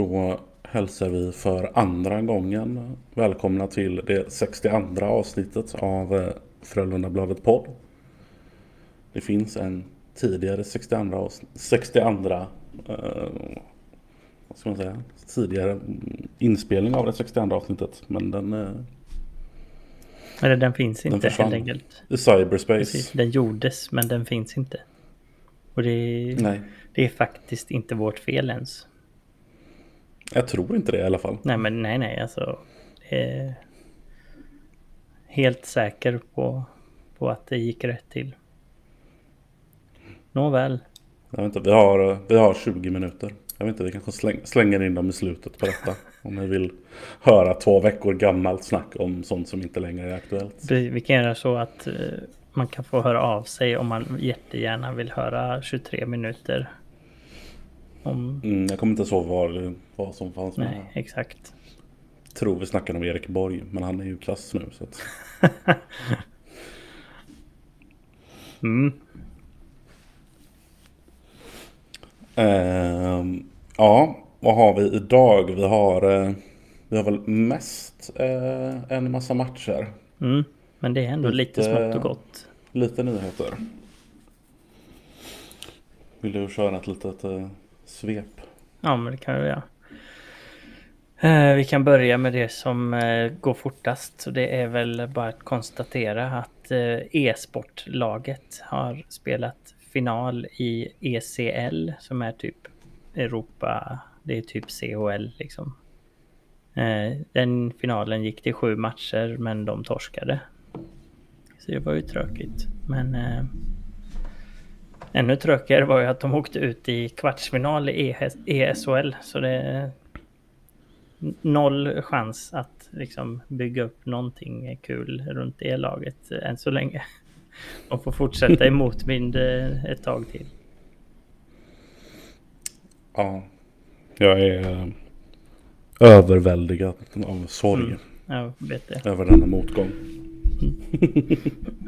Då hälsar vi för andra gången välkomna till det 62 avsnittet av eh, Frölundabladet podd. Det finns en tidigare 62, avs- 62 eh, vad ska man säga, tidigare inspelning av det 62 avsnittet. Men den eh, Eller den finns Den inte försvann. helt enkelt. i cyberspace. Precis, den gjordes men den finns inte. Och det det är faktiskt inte vårt fel ens. Jag tror inte det i alla fall. Nej men nej nej alltså. Helt säker på, på att det gick rätt till. Nåväl. Jag vet inte, vi har, vi har 20 minuter. Jag vet inte, vi kanske släng, slänger in dem i slutet på detta. om ni vill höra två veckor gammalt snack om sånt som inte längre är aktuellt. Vi vi kan göra så att eh, man kan få höra av sig om man jättegärna vill höra 23 minuter. Om... Mm, jag kommer inte ihåg vad, vad som fanns med. Nej, exakt. tror vi snackade om Erik Borg, men han är ju kass nu. Så att... Mm. Ehm, ja, vad har vi idag? Vi har, eh, vi har väl mest eh, en massa matcher. Mm. Men det är ändå lite Lite- smått och gott. Lite nyheter. Vill du köra ett litet eh, svep? Ja, men det kan vi göra. Eh, Vi kan börja med det som eh, går fortast. Så det är väl bara att konstatera att eh, e-sportlaget har spelat final i ECL som är typ Europa, det är typ CHL liksom. Eh, den finalen gick till sju matcher men de torskade. Så det var ju tråkigt. Men eh, Ännu tråkigare var ju att de åkte ut i kvartsfinal i ES ESHL. Så det är noll chans att liksom bygga upp någonting kul runt det laget än så länge. De får fortsätta i motvind eh, ett tag till. Ja, jag är eh, överväldigad av sorg Mm. Jag vet det. över denna motgång. Mm.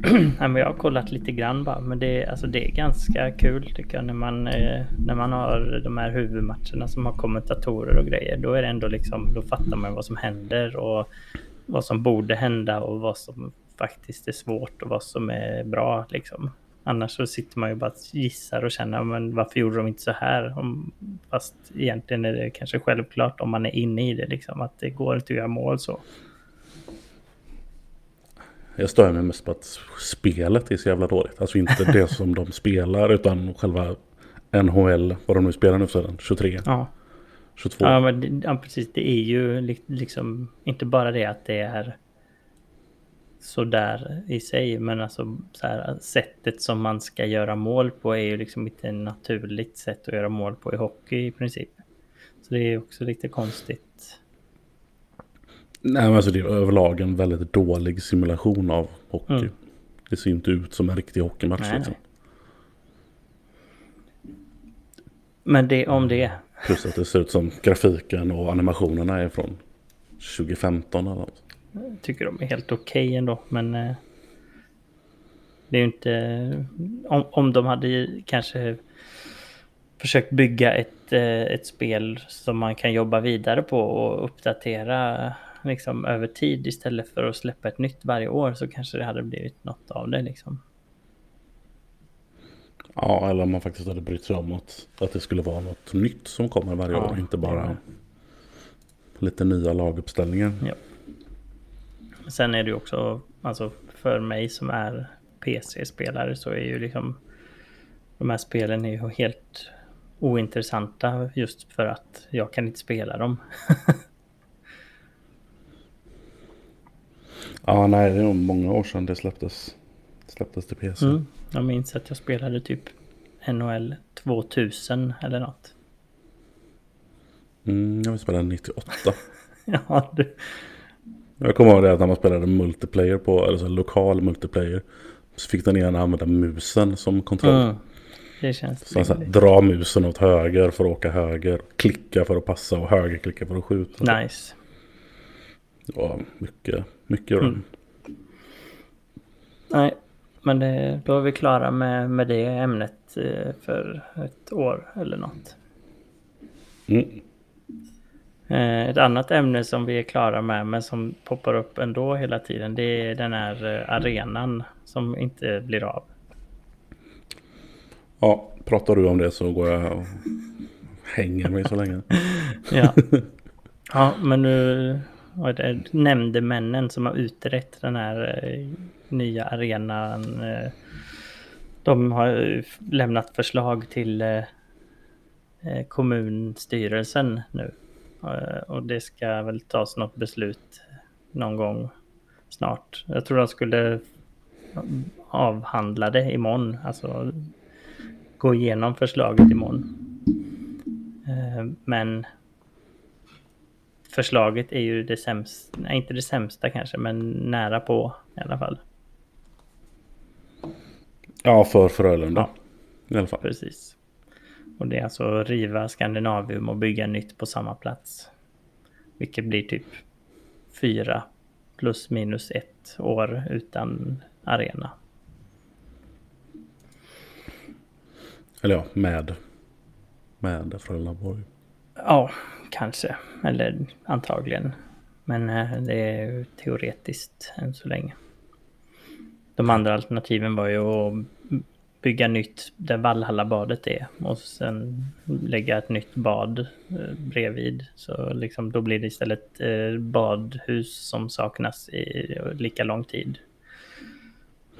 Ja, men jag har kollat lite grann bara, men det, är- alltså, det är ganska kul tycker jag när man, eh, när man har de här huvudmatcherna som har kommentatorer och grejer. Då är det ändå liksom, då fattar man vad som händer och vad som borde hända och vad som faktiskt är svårt och vad som är bra liksom. Annars så sitter man ju bara och gissar och känner, men varför gjorde de inte så här? Om, fast egentligen är det kanske självklart om man är inne i det liksom, att det går inte att göra mål så. Jag stör mig mest på att spelet är så jävla dåligt. Alltså inte det som de spelar utan själva NHL, vad de nu spelar nu för tiden, 23, Ja. 22. Ja, men ja, precis. Det är ju li- liksom inte bara det att det är sådär i sig, men alltså så här, sättet som man ska göra mål på är ju liksom inte ett naturligt sätt att göra mål på i hockey i princip. Så det är också lite konstigt. Nej men alltså det är överlag en väldigt dålig simulation av hockey. Mm. Det ser inte ut som en riktig hockeymatch Nej, liksom. Men det om det. Plus att det ser ut som grafiken och animationerna är från 2015 eller något. Jag tycker de är helt okej ändå, men eh, det är ju inte... Om, om de hade kanske försökt bygga ett, eh, ett spel som man kan jobba vidare på och uppdatera liksom, över tid istället för att släppa ett nytt varje år så kanske det hade blivit något av det liksom. Ja, eller om man faktiskt hade brytt sig om att, att det skulle vara något nytt som kommer varje Ja, år. Inte bara lite nya laguppställningar. Ja. Sen är det ju också, alltså för mig som är PC-spelare så är ju liksom de här spelen är ju helt ointressanta just för att jag kan inte spela dem. Ja, nej, det är nog många år sedan det släpptes, släpptes till PC. Mm. Jag minns att jag spelade typ NHL 2000 eller något. Mm, jag spela 98. Ja, du. Jag kommer ihåg det att när man spelade multiplayer på, eller så lokal multiplayer. Så fick den ena använda musen som kontroll. Mm. Det känns Så så här, dra musen åt höger för att åka höger. Klicka för att passa och högerklicka för att skjuta. Nice. Det var mycket, mycket Mm. rum. Nej, men det, då är vi klara med, med det ämnet eh, för ett år eller något. Mm. Eh, ett annat ämne som vi är klara med men som poppar upp ändå hela tiden det är den här eh, arenan som inte blir av. Ja, pratar du om det så går jag och hänger mig så länge. ja. ja, men nu och det nämndemännen som har utrett den här eh, nya arenan. Eh, de har eh, lämnat förslag till eh, eh kommunstyrelsen nu. Eh, och det ska väl tas något beslut någon gång snart. Jag tror de skulle avhandla det imorgon. Alltså gå igenom förslaget imorgon. Eh, men förslaget är ju det sämsta, nej inte det sämsta kanske, men nära på i alla fall. Ja, för Frölunda. Ja. I alla fall. Precis. Och det är alltså riva Skandinavium och bygga nytt på samma plats. Vilket blir typ fyra plus minus ett år utan arena. Eller ja, med. Med Frölundaborg. Ja, kanske. Eller antagligen. Men eh, det är teoretiskt än så länge. De andra alternativen var ju att bygga nytt där Valhallabadet är och sen lägga ett nytt bad eh, bredvid. Så liksom, då blir det istället eh, badhus som saknas i lika lång tid.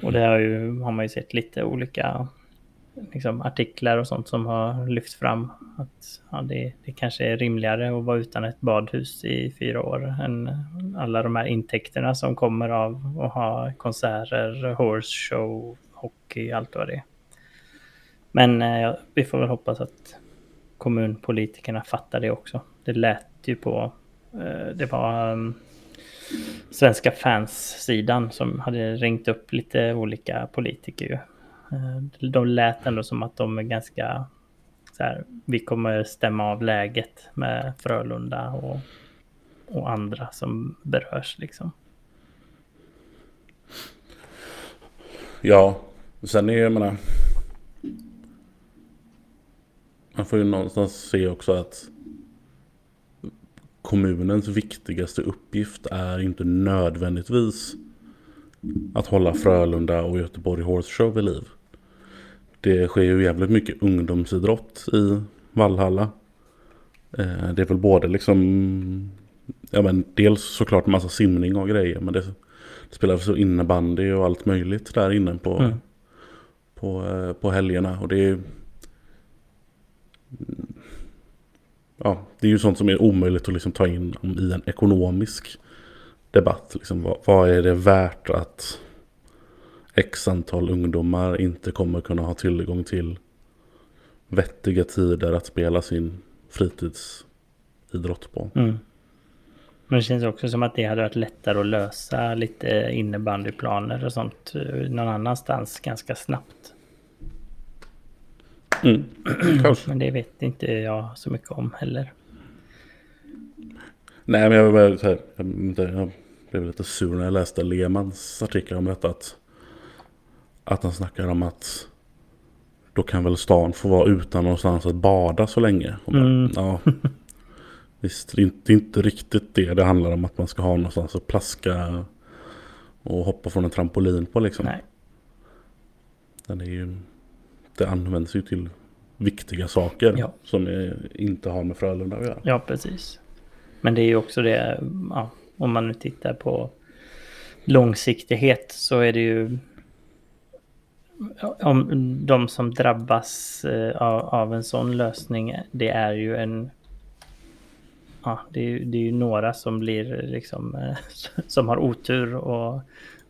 Och det har, ju, har man ju sett lite olika liksom, artiklar och sånt som har lyft fram att ja, det, det kanske är rimligare att vara utan ett badhus i fyra år än alla de här intäkterna som kommer av att ha konserter, horse show, hockey, allt vad det är. Men eh, vi får väl hoppas att kommunpolitikerna fattar det också. Det lät ju på, eh, det var um, Svenska fans-sidan som hade ringt upp lite olika politiker ju. Eh, de lät ändå som att de är ganska så här, vi kommer stämma av läget med Frölunda och, och andra som berörs liksom. Ja, sen är jag menar man får ju någonstans se också att kommunens viktigaste uppgift är inte nödvändigtvis att hålla Frölunda och Göteborg Horse Show vid liv. Det sker ju jävligt mycket ungdomsidrott i Vallhalla. Eh, det är väl både liksom, ja men dels såklart massa simning och grejer men det, det spelas så innebandy och allt möjligt där inne på, mm. på, eh, på helgerna. Och det är ja, det är ju sånt som är omöjligt att liksom ta in i en ekonomisk debatt. Liksom, vad, vad, är det värt att x antal ungdomar inte kommer kunna ha tillgång till vettiga tider att spela sin fritidsidrott på. Mm. Men det känns också som att det hade varit lättare att lösa lite innebandyplaner och sånt eh, någon annanstans ganska snabbt. Mm. men det vet inte jag så mycket om heller. Nej, men jag, var så här, jag blev lite sur när jag läste Lemans artikel om detta. Att, att han snackar om att då kan väl stan få vara utan någonstans att bada så länge. Bara, mm. ja, visst, det är, inte, det är inte riktigt det det handlar om. Att man ska ha någonstans att plaska och hoppa från en trampolin på liksom. Nej. Den är ju det används ju till viktiga saker ja. som inte har med Frölunda att göra. Ja, precis. Men det är ju också det, ja, om man nu tittar på långsiktighet så är det ju om de som drabbas eh, av, av en sån lösning, det är ju en ja, det är, det är ju några som blir eh, liksom eh, som har otur och,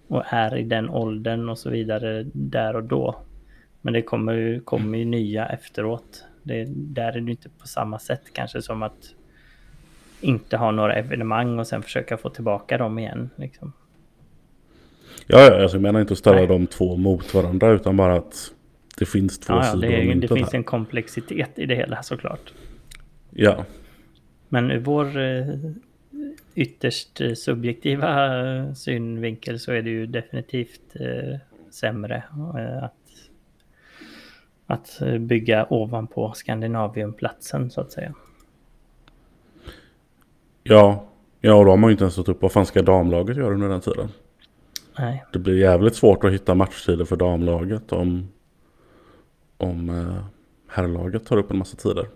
och är i den åldern och så vidare där och då. Men det kommer ju, kommer ju nya efteråt. Det, där är det inte på samma sätt kanske som att inte ha några evenemang och sen försöka få tillbaka dem igen. Liksom. Ja, ja alltså jag menar inte att ställa Nej. de två mot varandra utan bara att det finns två ja, sidor det, det finns här. en komplexitet i det hela såklart. Ja. Men ur vår eh, ytterst subjektiva eh, synvinkel så är det ju definitivt eh, sämre att att eh, bygga ovanpå Skandinaviumplatsen så att säga. Ja, ja och då har man ju inte ens stått upp. Vad fan ska damlaget göra under den tiden? Nej, Det blir jävligt svårt att hitta matchtider för damlaget om, om eh, herrlaget tar upp en massa tider.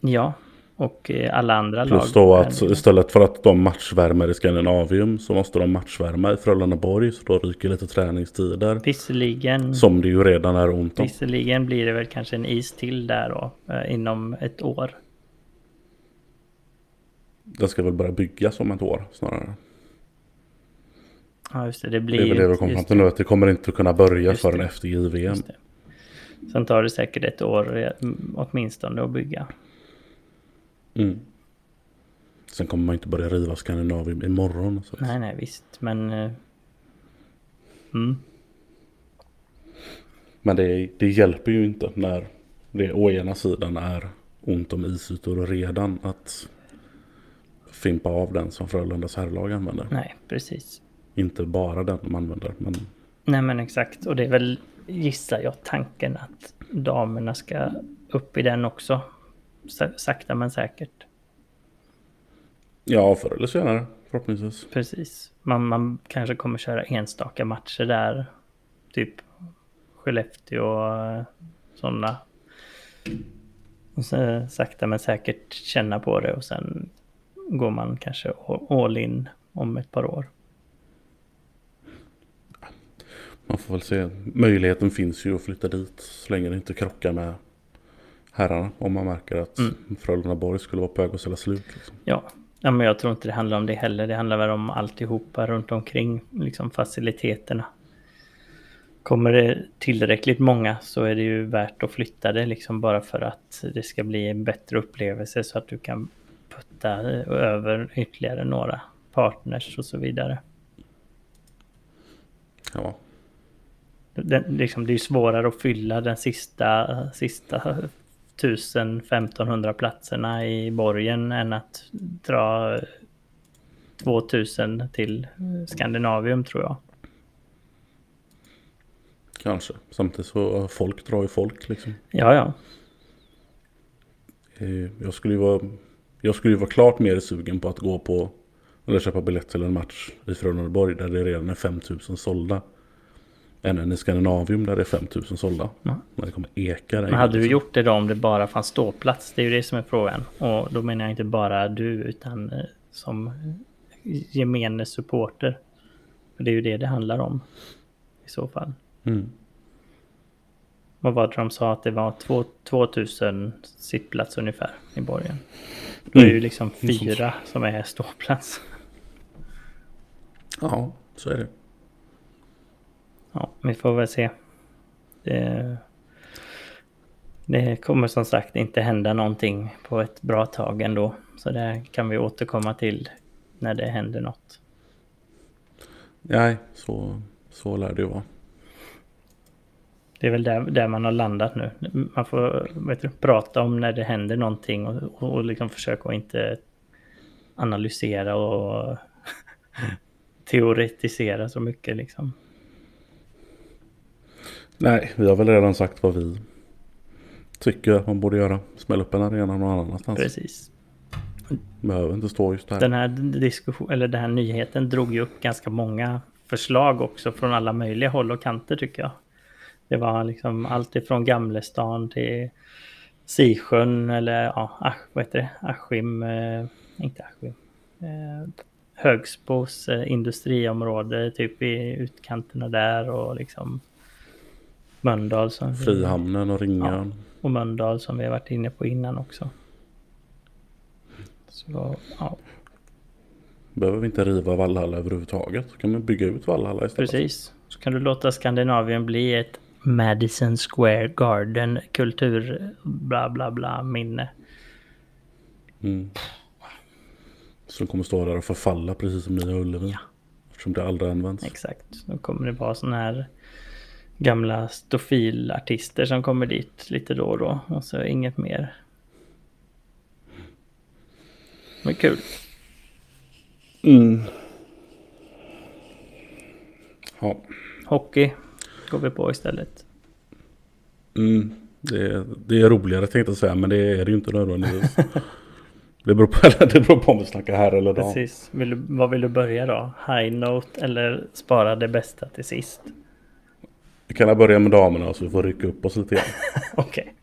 ja. Och eh, alla andra lag. Plus då att istället för att de matchvärmer i Skandinavium så måste de matchvärma i Frölundaborg. Så då ryker lite träningstider. Visserligen, Som det ju redan är ont om. visserligen blir det väl kanske en is till där då, eh, inom ett år. Den ska väl börja byggas om ett år snarare. Ja, just det. Det Det blir är väl det vi kommer fram till nu. Att det kommer inte kunna börja Just förrän det. efter JVM. Det. Sen tar det säkert ett år eh, åtminstone att bygga. Mm. Sen kommer man inte börja riva Skandinavium imorgon. Så. Nej, nej, visst. Men... eh, Mm, Men det, det hjälper ju inte när det å ena sidan är ont om isytor redan att fimpa av den som Frölundas herrlag använder. nej, precis. Inte bara den de använder. Men Nej, men exakt. Och det är väl, gissar jag, tanken att damerna ska upp i den också. Sa- Sakta men säkert. ja, förr eller senare förhoppningsvis. Precis. Man, man kanske kommer köra enstaka matcher där. Typ Skellefteå och sådana. Och så sakta men säkert känna på det och sen går man kanske all in om ett par år. Man får väl se. Möjligheten finns ju att flytta dit så länge det inte krockar med herrarna. Om man märker att Mm. Frölundaborg skulle vara på väg att sälja slut. Liksom. Ja. ja, men jag tror inte det handlar om det heller. Det handlar väl om alltihopa runt omkring, liksom faciliteterna. Kommer det tillräckligt många så är det ju värt att flytta det liksom bara för att det ska bli en bättre upplevelse så att du kan putta över ytterligare några partners och så vidare. Ja, Den, liksom, det är svårare att fylla den sista, sista 1000-1500 platserna i borgen än att dra 2000 till Skandinavium tror jag. kanske. Samtidigt så folk drar ju folk liksom. Ja, ja. Eh, Jag skulle ju vara, jag skulle ju vara klart mer sugen på att gå på eller köpa biljett till en match i Frölundaborg där det redan är 5000 sålda. Än en i Skandinavium där det är 5000 sålda. Ja. När det kommer eka där Men hade du liksom. gjort det då om det bara fanns ståplats? Det är ju det som är frågan. Och då menar jag inte bara du utan eh, som gemene supporter. För det är ju det det handlar om. I så fall. Mm. Vad var det de sa att det var två- 2000 sittplats ungefär i borgen? Då är det ju Mm. liksom fyra som är ståplats. Ja, så är det. Ja, vi får väl se. Det, det kommer som sagt inte hända någonting på ett bra tag ändå. Så det kan vi återkomma till när det händer något. Nej, så, så lär det ju vara. Det är väl där, där man har landat nu. Man får du, prata om när det händer någonting och, och liksom försöka att inte analysera och teoretisera så mycket liksom. Nej, vi har väl redan sagt vad vi tycker att man borde göra. Smälla upp en arena någon annanstans. Precis. Behöver inte stå just där. Den här diskussion, eller den här nyheten drog ju upp ganska många förslag också från alla möjliga håll och kanter tycker jag. Det var liksom allt ifrån Gamlestan till Sisjön eller ja, Asch, vad heter det? Askim, eh, inte Askim. Eh, Högsbos eh, industriområde typ i utkanterna där och liksom Mölndal som Frihamnen och Ringön. och Mölndal som vi har varit inne på innan också. Så ja, Behöver vi inte riva Vallhalla överhuvudtaget. Så kan man bygga ut Vallhalla istället. Precis. Så kan du låta Skandinavien bli ett Madison Square Garden kultur bla bla bla minne. Mm. Kommer stå där och förfalla precis som Nya Ullevi. Ja. Eftersom det aldrig används. Exakt. Då kommer det vara sådana här gamla stofilartister som kommer dit lite då och då. Och så inget mer. Men kul. Mm. Ja. Hockey går vi på istället. Mm. Det, är, det är roligare tänkte jag säga men det är det ju inte nödvändigtvis. Det beror på, det beror på om vi snackar här eller dam. Precis. Vill du, vad vill du börja då? High note eller spara det bästa till sist? Vi kan jag börja med damerna så vi får rycka upp oss lite grann. Okej,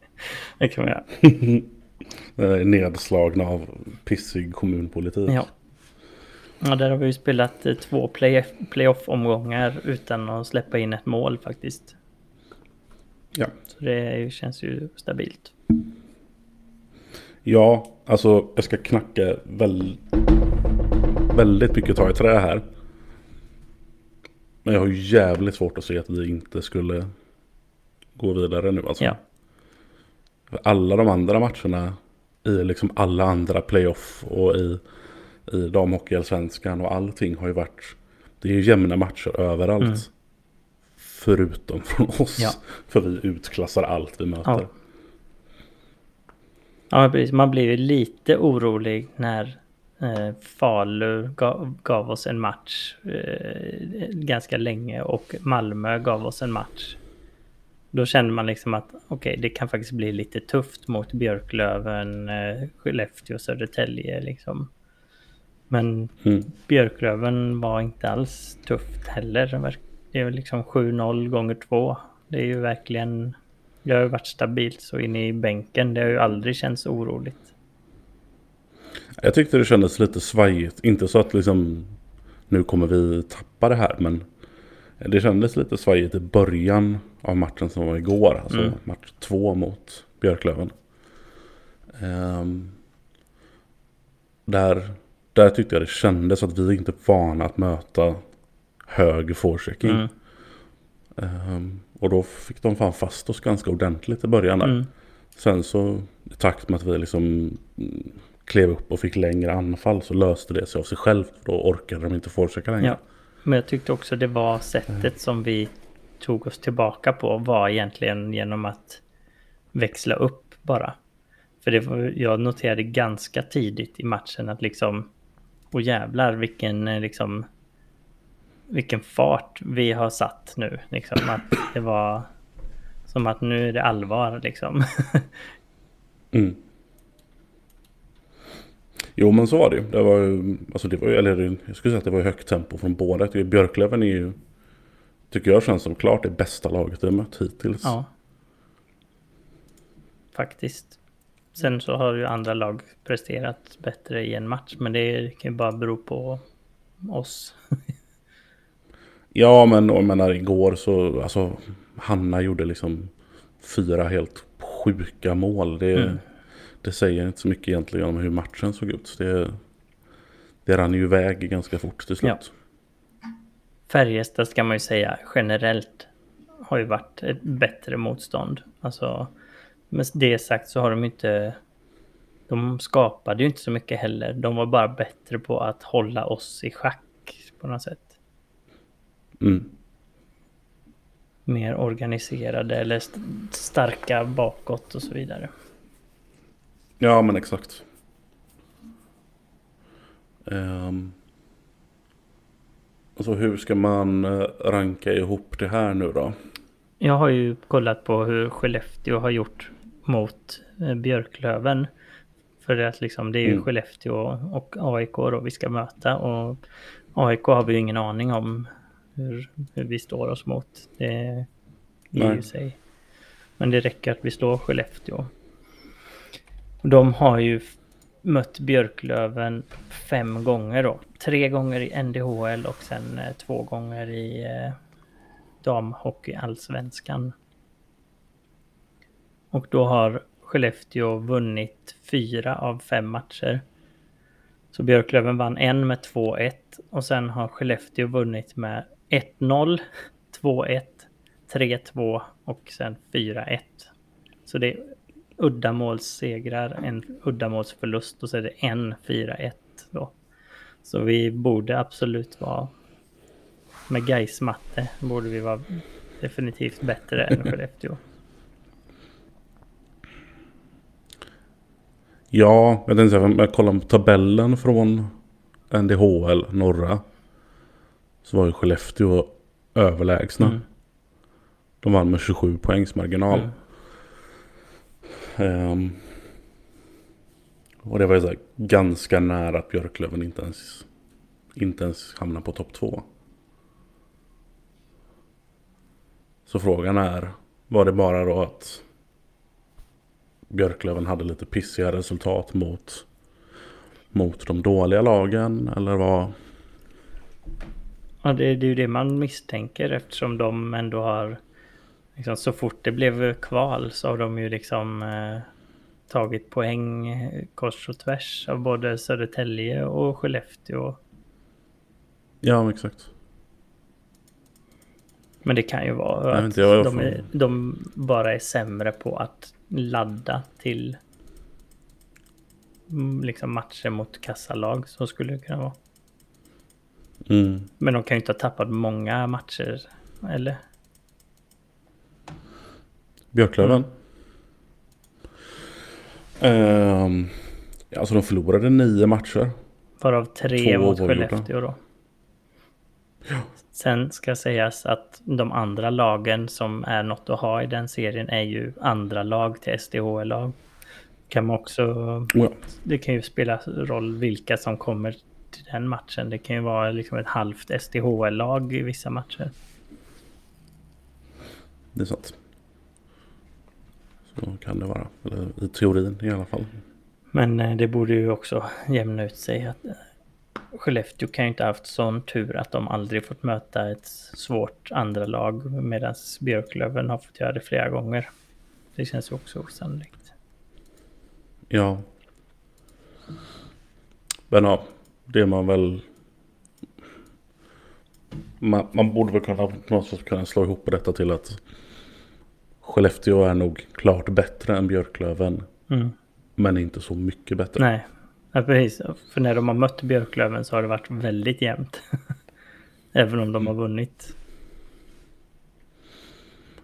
det kan vi göra. Nedslagna av pissig kommunpolitik. Ja. ja, där har vi ju spelat eh, två play, playoff-omgångar utan att släppa in ett mål faktiskt. Ja. Så det känns ju stabilt. Ja, alltså jag ska knacka väl, väldigt mycket ta i trä här. Men jag har ju jävligt svårt att se att vi inte skulle gå vidare nu. Alltså. Ja, Alla de andra matcherna i liksom alla andra playoff och i, i damhockeyallsvenskan och allting har ju varit... Det är ju jämna matcher överallt. Mm. Förutom från oss. Ja. För vi utklassar allt vi möter. Ja. ja precis. Man blir ju lite orolig när eh, Falu gav, gav oss en match eh, ganska länge och Malmö gav oss en match. Då känner man liksom att okej, det kan faktiskt bli lite tufft mot Björklöven, eh, Skellefteå, Södertälje liksom. Men Mm. Björklöven var inte alls tufft heller. Det är liksom 7-0 gånger 2. Det är ju verkligen... Det har ju varit stabilt så inne i bänken. Det har ju aldrig känts oroligt. Jag tyckte det kändes lite svajigt. Inte så att liksom nu kommer vi tappa det här. Men det kändes lite svajigt i början av matchen som var igår. Alltså Mm. match två mot Björklöven. Ehm, där, där tyckte jag det kändes att vi inte är vana att möta hög forechecking. Mm. Ehm, och då fick de fan fast oss ganska ordentligt i början där. Mm. Sen så i takt med att vi liksom klev upp och fick längre anfall så löste det sig av sig självt. Då orkade de inte forechecka längre. Ja. Men jag tyckte också det var sättet som vi tog oss tillbaka på var egentligen genom att växla upp bara. För det var, jag noterade ganska tidigt i matchen att liksom, och jävlar vilken eh, liksom, vilken fart vi har satt nu. Liksom att det var som att nu är det allvar liksom. Mm. Jo men så var det ju. Det var ju, alltså det var ju, eller jag skulle säga att det var högt tempo från båda. Björklöven är ju, tycker jag känns som klart det bästa laget har mött hittills. Ja. Faktiskt. Sen så har ju andra lag presterat bättre i en match, men det kan ju bara bero på oss. Ja men jag menar igår så, alltså Hanna gjorde liksom fyra helt sjuka mål. Det, Mm. Det säger inte så mycket egentligen om hur matchen såg ut. Det, det rann ju iväg ganska fort till slut. Färjestad ska man ju säga generellt har ju varit ett bättre motstånd. Alltså, med det sagt så har de inte... De skapade ju inte så mycket heller. De var bara bättre på att hålla oss i schack på något sätt. Mm. Mer organiserade eller st- starka bakåt och så vidare. Ja men exakt. Um, alltså hur ska man eh, ranka ihop det här nu då? Jag har ju kollat på hur Skellefteå har gjort mot eh, Björklöven. För att liksom, det är ju Mm. Skellefteå och AIK då vi ska möta. Och AIK har vi ju ingen aning om hur, hur vi står oss mot. Det ger ju sig. Men det räcker att vi slår Skellefteå. De har ju mött Björklöven fem gånger då. Tre gånger i NDHL och sen eh, två gånger i eh, damhockeyallsvenskan. Och då har Skellefteå vunnit fyra av fem matcher. Så Björklöven vann en med 2-1 och sen har Skellefteå vunnit med 1-0, 2-1, 3-2 och sen 4-1. Så det är uddamålssegrar, en uddamålsförlust och så är det en 4-1 då. Så vi borde absolut vara med Gais matte borde vi vara definitivt bättre än Skellefteå. Ja, jag tänkte säga, jag kollar på tabellen från NDHL norra. Så var ju Skellefteå överlägsna. Mm. De vann med 27 poängs marginal. Mm. Ehm, Och det var ju så här, ganska nära att Björklöven inte ens, inte ens hamnade på topp två. Så frågan är, var det bara då att Björklöven hade lite pissiga resultat mot, mot de dåliga lagen? Eller vad? Ja, det, det är ju det man misstänker eftersom de ändå har... Liksom, så fort det blev kval så har de ju liksom eh, tagit poäng eh, kors och tvärs av både Södertälje och Skellefteå. Ja, exakt. Men det kan ju vara vet att inte, jag- jag de, är, de bara är sämre på att ladda till mm, liksom matcher mot kassalag. Så skulle det kunna vara. Mm. Men de kan ju inte ha tappat många matcher. Eller? Björklöven? Ehm, alltså de förlorade nio matcher. Varav tre Två mot. Skellefteå då. Sen ska sägas att de andra lagen som är något att ha i den serien är ju andra lag till SDHL-lag. Kan man också... Ja. Det kan ju spela roll vilka som kommer till den matchen. Det kan ju vara liksom ett halvt SDHL-lag i vissa matcher. Det är sant. Så kan det vara. Eller i teorin i alla fall. Men eh, det borde ju också jämna ut sig. att eh, Skellefteå kan ju inte ha haft sån tur att de aldrig fått möta ett svårt andra lag medan Björklöven har fått göra det flera gånger. Det känns ju också osannolikt. Ja. Men ja, det är man väl... Man, man borde väl kunna, på något sätt kunna slå ihop detta till att Skellefteå är nog klart bättre än Björklöven. Mm. Men inte så mycket bättre. Nej, ja, precis. För när de har mött Björklöven så har det varit väldigt jämnt. Även om de har vunnit.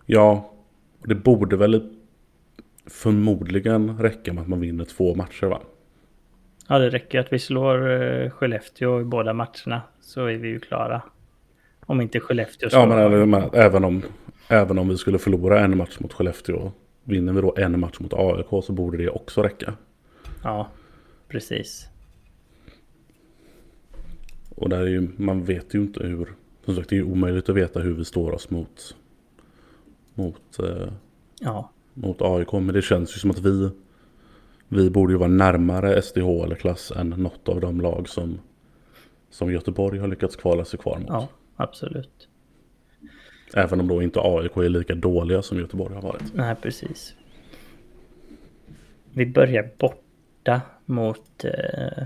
Ja, och det borde väl förmodligen räcka med att man vinner två matcher va? Ja, det räcker att vi slår eh, Skellefteå i båda matcherna så är vi ju klara. Om inte Skellefteå slår. Ja, men även, om, även om vi skulle förlora en match mot Skellefteå. Vinner vi då en match mot AIK så borde det också räcka. Ja, precis. Och där är ju, man vet ju inte hur... Som sagt, det är ju omöjligt att veta hur vi står oss mot, mot, eh, Ja, mot AIK. Men det känns ju som att vi, vi borde ju vara närmare SDH eller klass än något av de lag som, som Göteborg har lyckats kvala sig kvar mot. ja, absolut. Även om då inte AIK är lika dåliga som Göteborg har varit. Nej, precis. Vi börjar borta mot, eh,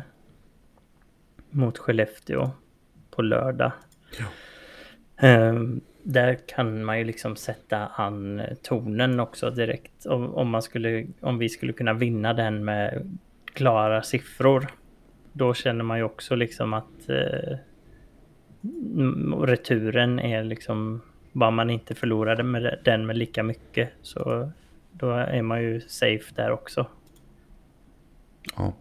mot Skellefteå på lördag. Ja. Eh, där kan man ju liksom sätta an tonen också direkt. Om, om, man skulle, om vi skulle kunna vinna den med klara siffror. Då känner man ju också liksom att eh, returen är liksom bara man inte förlorade med den med lika mycket så då är man ju safe där också. Ja.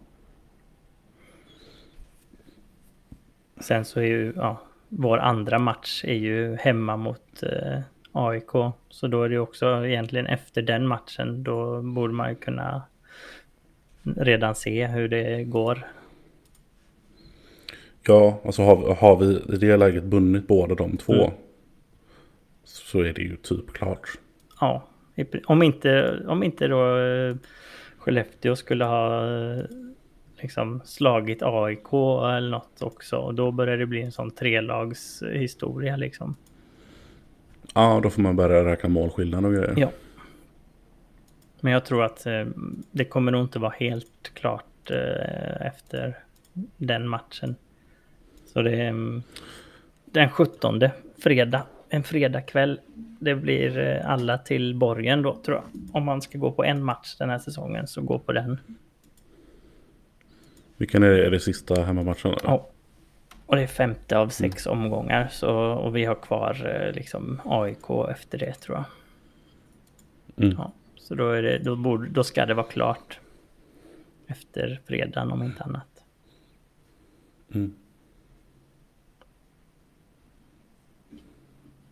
Sen så är ju ja, vår andra match är ju hemma mot eh, AIK. Så då är det ju också egentligen efter den matchen då borde man ju kunna redan se hur det går. Ja, alltså har, har vi i det läget vunnit båda de två. Mm. Så är det ju typ klart. Ja, om inte, om inte då eh, Skellefteå skulle ha eh, liksom slagit AIK eller något också. Och då börjar det bli en sån trelags historia liksom. Ja, då får man börja räkna målskillnad och grejer. Ja. Men jag tror att eh, det kommer nog inte vara helt klart eh, efter den matchen. Så det är mm, den 17 fredag. En fredagkväll. Det blir eh, alla till borgen då tror jag. Om man ska gå på en match den här säsongen så gå på den. Vilken är det, är det sista hemmamatchen? Ja. Och det är femte av sex omgångar. Så, och vi har kvar eh, liksom AIK efter det tror jag. Mm. Ja, så då, är det, då, borde, då ska det vara klart. Efter fredagen om inte annat. Mm.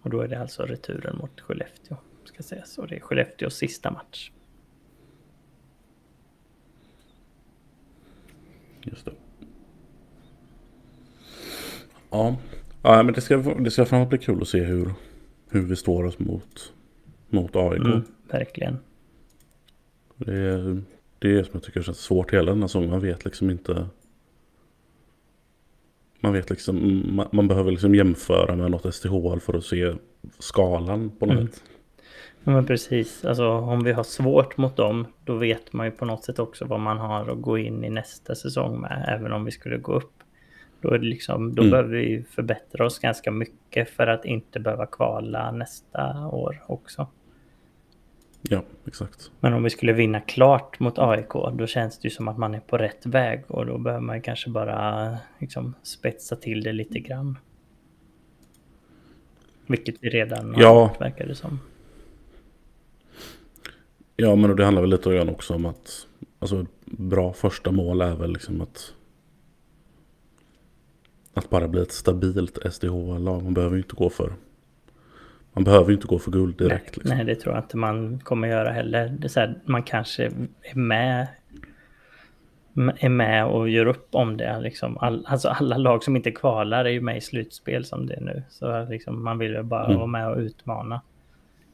Och då är det alltså returen mot Skellefteå. Ska sägas. Och det är Skellefteås sista match. Just det. Ja, ja men det ska, det ska framåt bli kul att se hur, hur vi står oss mot, mot AIK. Mm, verkligen. Det är det är som jag tycker känns svårt hela den här säsongen. Man vet liksom inte. Man vet liksom, man, man behöver liksom jämföra med något STHL för att se skalan på något Mm. sätt. Ja, men precis. Alltså om vi har svårt mot dem, då vet man ju på något sätt också vad man har att gå in i nästa säsong med, även om vi skulle gå upp. Då, är det liksom, då Mm. behöver vi förbättra oss ganska mycket för att inte behöva kvala nästa år också. Ja, exakt. Men om vi skulle vinna klart mot AIK, då känns det ju som att man är på rätt väg och då behöver man kanske bara liksom, spetsa till det lite grann. Vilket vi redan har Ja. gjort, verkar det som. Ja, men det handlar väl lite grann också om att alltså, bra första mål är väl liksom att att bara bli ett stabilt SDH-lag. Man behöver ju inte gå för man behöver ju inte gå för guld direkt. nej, liksom. nej, det tror jag inte man kommer göra heller. Det är så här, man kanske är med är med och gör upp om det. Liksom all, alltså alla lag som inte kvalar är ju med i slutspel som det är nu. Så liksom man vill ju bara Mm. vara med och utmana.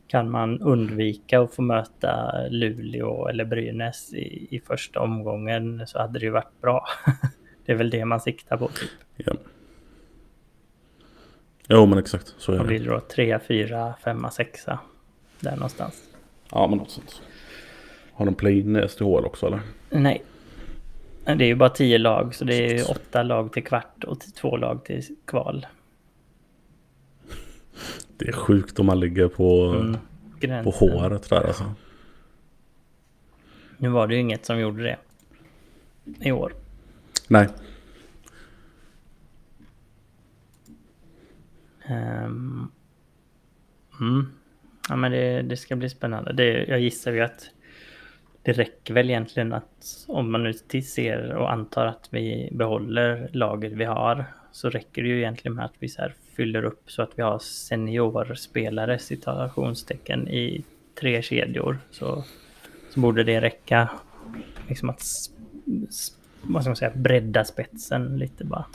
Kan man undvika att få möta Luleå eller Brynäs i, i första omgången så hade det ju varit bra. det är väl det man siktar på. Typ. Ja. Jo, men exakt. Så är det. blir det då? 3, 4, 5, 6. Där någonstans. Ja, men något sånt. Har de play-in i SDHL också eller? Nej. Det är ju bara tio lag, så det är åtta lag till kvart och två lag till kval. Det är sjukt om man ligger på, Mm, på håret där alltså. Nu var det ju inget som gjorde det. I år. Nej. Um, mm. Ja, men det, det ska bli spännande. Det, jag gissar ju att det räcker väl egentligen att om man nu ser och antar att vi behåller laget vi har så räcker det ju egentligen med att vi så här fyller upp så att vi har seniorspelare citationstecken i tre kedjor så, så borde det räcka liksom att vad ska man säga, bredda spetsen lite bara.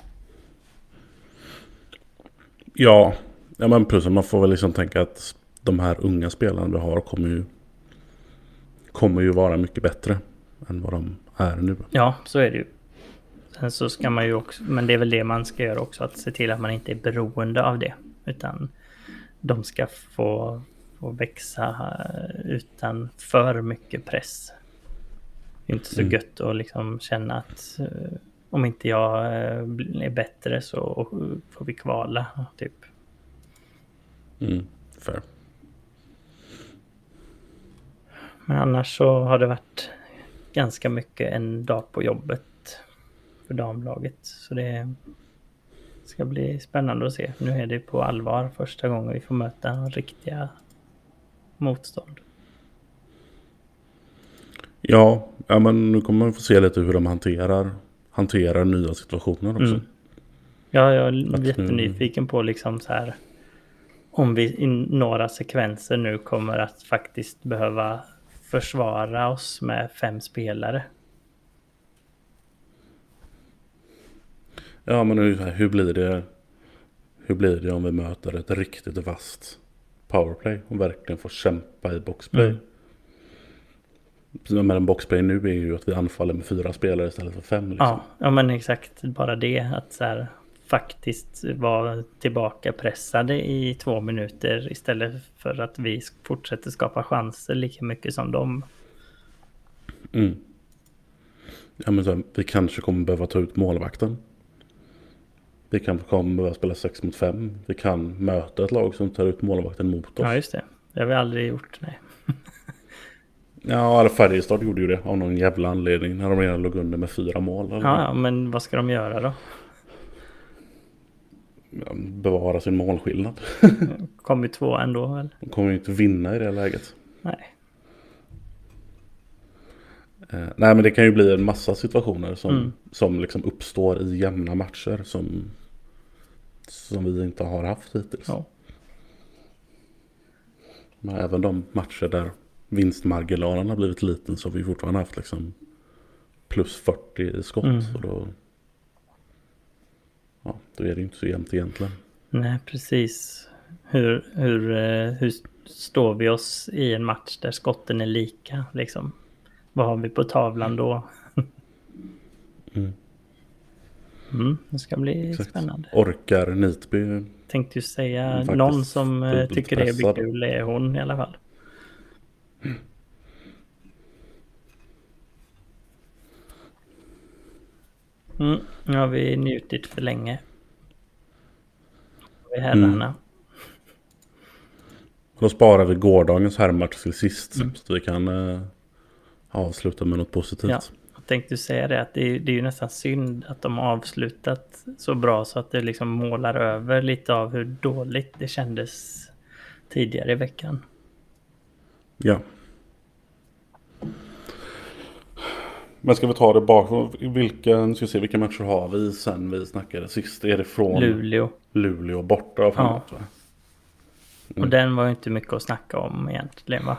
Ja, ja men plus man får väl liksom tänka att de här unga spelarna vi har kommer ju kommer ju vara mycket bättre än vad de är nu. Ja, så är det ju. Sen så ska man ju också, men det är väl det man ska göra också, att se till att man inte är beroende av det. Utan de ska få, få växa utan för mycket press. Det är inte så Mm. gött att liksom känna att eh, om inte jag eh, är bättre så får vi kvala, typ. Mm, fair. Men annars så har det varit ganska mycket en dag på jobbet för damlaget. Så det ska bli spännande att se. Nu är det på allvar första gången vi får möta riktiga motstånd. Ja, ja, men nu kommer man få se lite hur de hanterar, hanterar nya situationer också. Mm. Ja, jag är Att nu- jättenyfiken på liksom så här om vi i några sekvenser nu kommer att faktiskt behöva försvara oss med fem spelare. Ja, men hur, hur blir det hur blir det om vi möter ett riktigt vasst powerplay och verkligen får kämpa i boxplay? Mm. Men en boxplay nu är ju att vi anfaller med fyra spelare istället för fem. Liksom. Ja, ja men exakt. Bara det att så här, faktiskt vara tillbaka pressade i två minuter istället för att vi fortsätter skapa chanser lika mycket som dem. Mm. Ja, men så här, vi kanske kommer behöva ta ut målvakten. Vi kanske kommer behöva spela 6 mot 5. Vi kan möta ett lag som tar ut målvakten mot oss. Ja, just det. Det har vi aldrig gjort. Nej. Ja, eller Färjestad gjorde ju det av någon jävla anledning. När de redan låg under med fyra mål. Eller Ja, men vad ska de göra då? Bevara sin målskillnad. Kommer två ändå? Eller? De kommer ju inte vinna i det läget. Nej. Eh, nej, men det kan ju bli en massa situationer som, Mm. som liksom uppstår i jämna matcher. Som, som vi inte har haft hittills. Ja. Men även de matcher där vinstmarginalen har blivit liten så har vi fortfarande haft liksom plus 40 i skott. Mm. Och då, ja, då är det inte så jämnt egentligen. Nej, precis. Hur, hur, eh, hur står vi oss i en match där skotten är lika? Liksom? Vad har vi på tavlan då? Mm. Mm, det ska bli Exakt. spännande. Orkar Nitby? Tänkte ju säga någon som eh, tycker det blir kul är hon i alla fall. Mm, nu har vi njutit för länge. Vi herrarna. Då sparar vi gårdagens herrmatch till sist. Mm. Så vi kan eh, avsluta med något positivt. Ja. Jag tänkte säga det att det är, det är ju nästan synd att de har avslutat så bra så att det liksom målar över lite av hur dåligt det kändes tidigare i veckan. Ja. Men ska vi ta det bakåt? Vilka, ska vi se, vilka matcher har vi sen vi snackade sist? Är det från Luleå. Luleå borta? och framåt, va? Och den var ju inte mycket att snacka om egentligen va?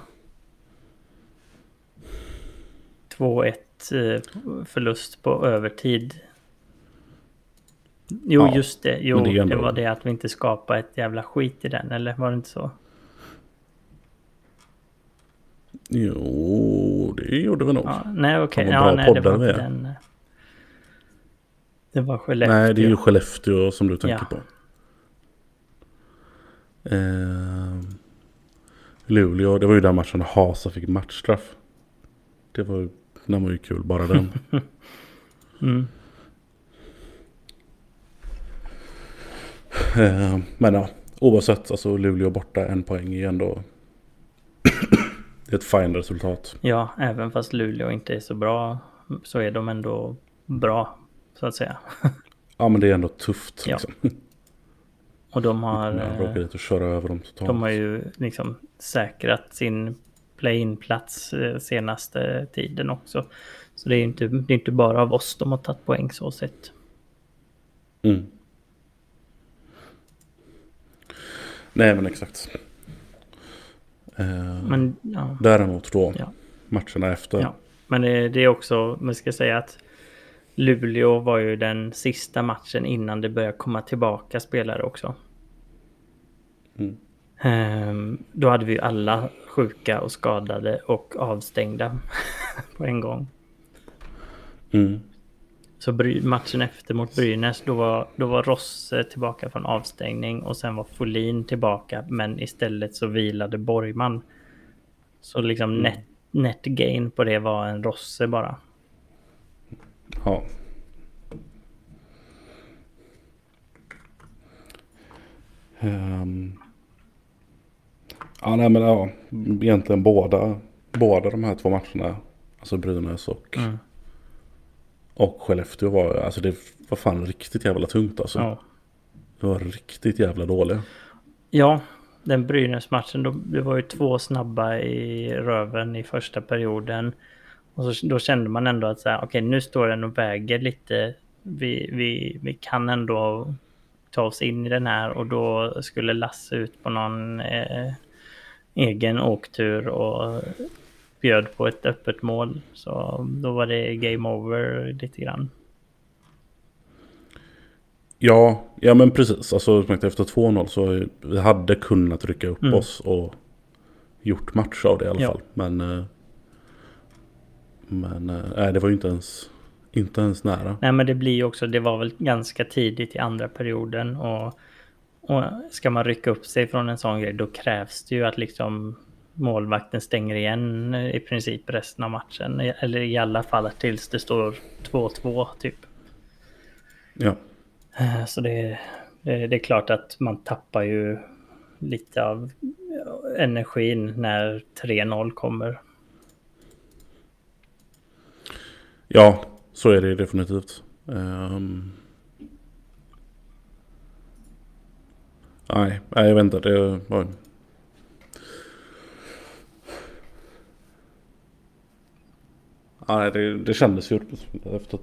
2-1 eh, förlust på övertid. Jo, Ja, just det. Jo, det det, var det att vi inte skapade ett jävla skit i den, eller var det inte så? Jo, det gjorde vi nog. Ja, nej, okej. Fan, Ja, nej, det var inte den. eh. Det var Skellefteå. Nej, det är ju Skellefteå som du tänker Ja. på. Eh, Luleå, det var ju den matchen när Hasa fick matchstraff. Det var ju, den var ju kul, bara den. Mm. Eh, men ja, oavsett, alltså Luleå borta, en poäng är ändå... det är ett fine resultat. Ja, även fast Luleå inte är så bra så är de ändå bra, så att säga. Ja, men det är ändå tufft. Ja. Liksom. Och de har, Jag råkade och köra över dem totalt. de har ju liksom säkrat sin play-in-plats eh, senaste tiden också. Så det är inte, det är inte bara av oss de har tagit poäng så sett. Mm. Nej, men exakt. Eh, Men ja, Däremot då, Ja. matcherna efter. Ja. Men det, det är också, man ska säga att Luleå var ju den sista matchen innan det började komma tillbaka spelare också. Mm. Ehm, då hade vi alla sjuka och skadade och avstängda på en gång. Mm. Så matchen efter mot Brynäs, då var, då var Rosse tillbaka från avstängning och sen var Folin tillbaka, men istället så vilade Borgman. Så liksom net, net gain på det var en Rosse bara. Ja. Ehm. Ja, nej men ja. Egentligen båda, båda de här två matcherna. Alltså Brynäs och, Mm. Och Skellefteå var, alltså det var fan riktigt jävla tungt alltså. Ja. Det var riktigt jävla dåliga. Ja, den Brynäs-matchen, då, det var ju två snabba i röven i första perioden. Och så, då kände man ändå att så här, okej, nu står den och väger lite. Vi, vi, vi kan ändå ta oss in i den här och då skulle Lasse ut på någon eh, egen åktur och bjöd på ett öppet mål. Så då var det game over lite grann. Ja, ja men precis. Alltså efter 2-0 så vi hade kunnat rycka upp Mm. oss och gjort match av det i alla Ja. fall. Men, eh, men eh, nej, det var ju inte ens, inte ens nära. Nej men det blir ju också, det var väl ganska tidigt i andra perioden och, och ska man rycka upp sig från en sån grej då krävs det ju att liksom målvakten stänger igen i princip resten av matchen. Eller i alla fall tills det står 2-2 typ. Ja, Eh, Så det, det, det är klart att man tappar ju lite av energin när 3-0 kommer. ja så är det definitivt. Nej, nej, jag vet inte. Det var... Nej, det, det kändes ju efter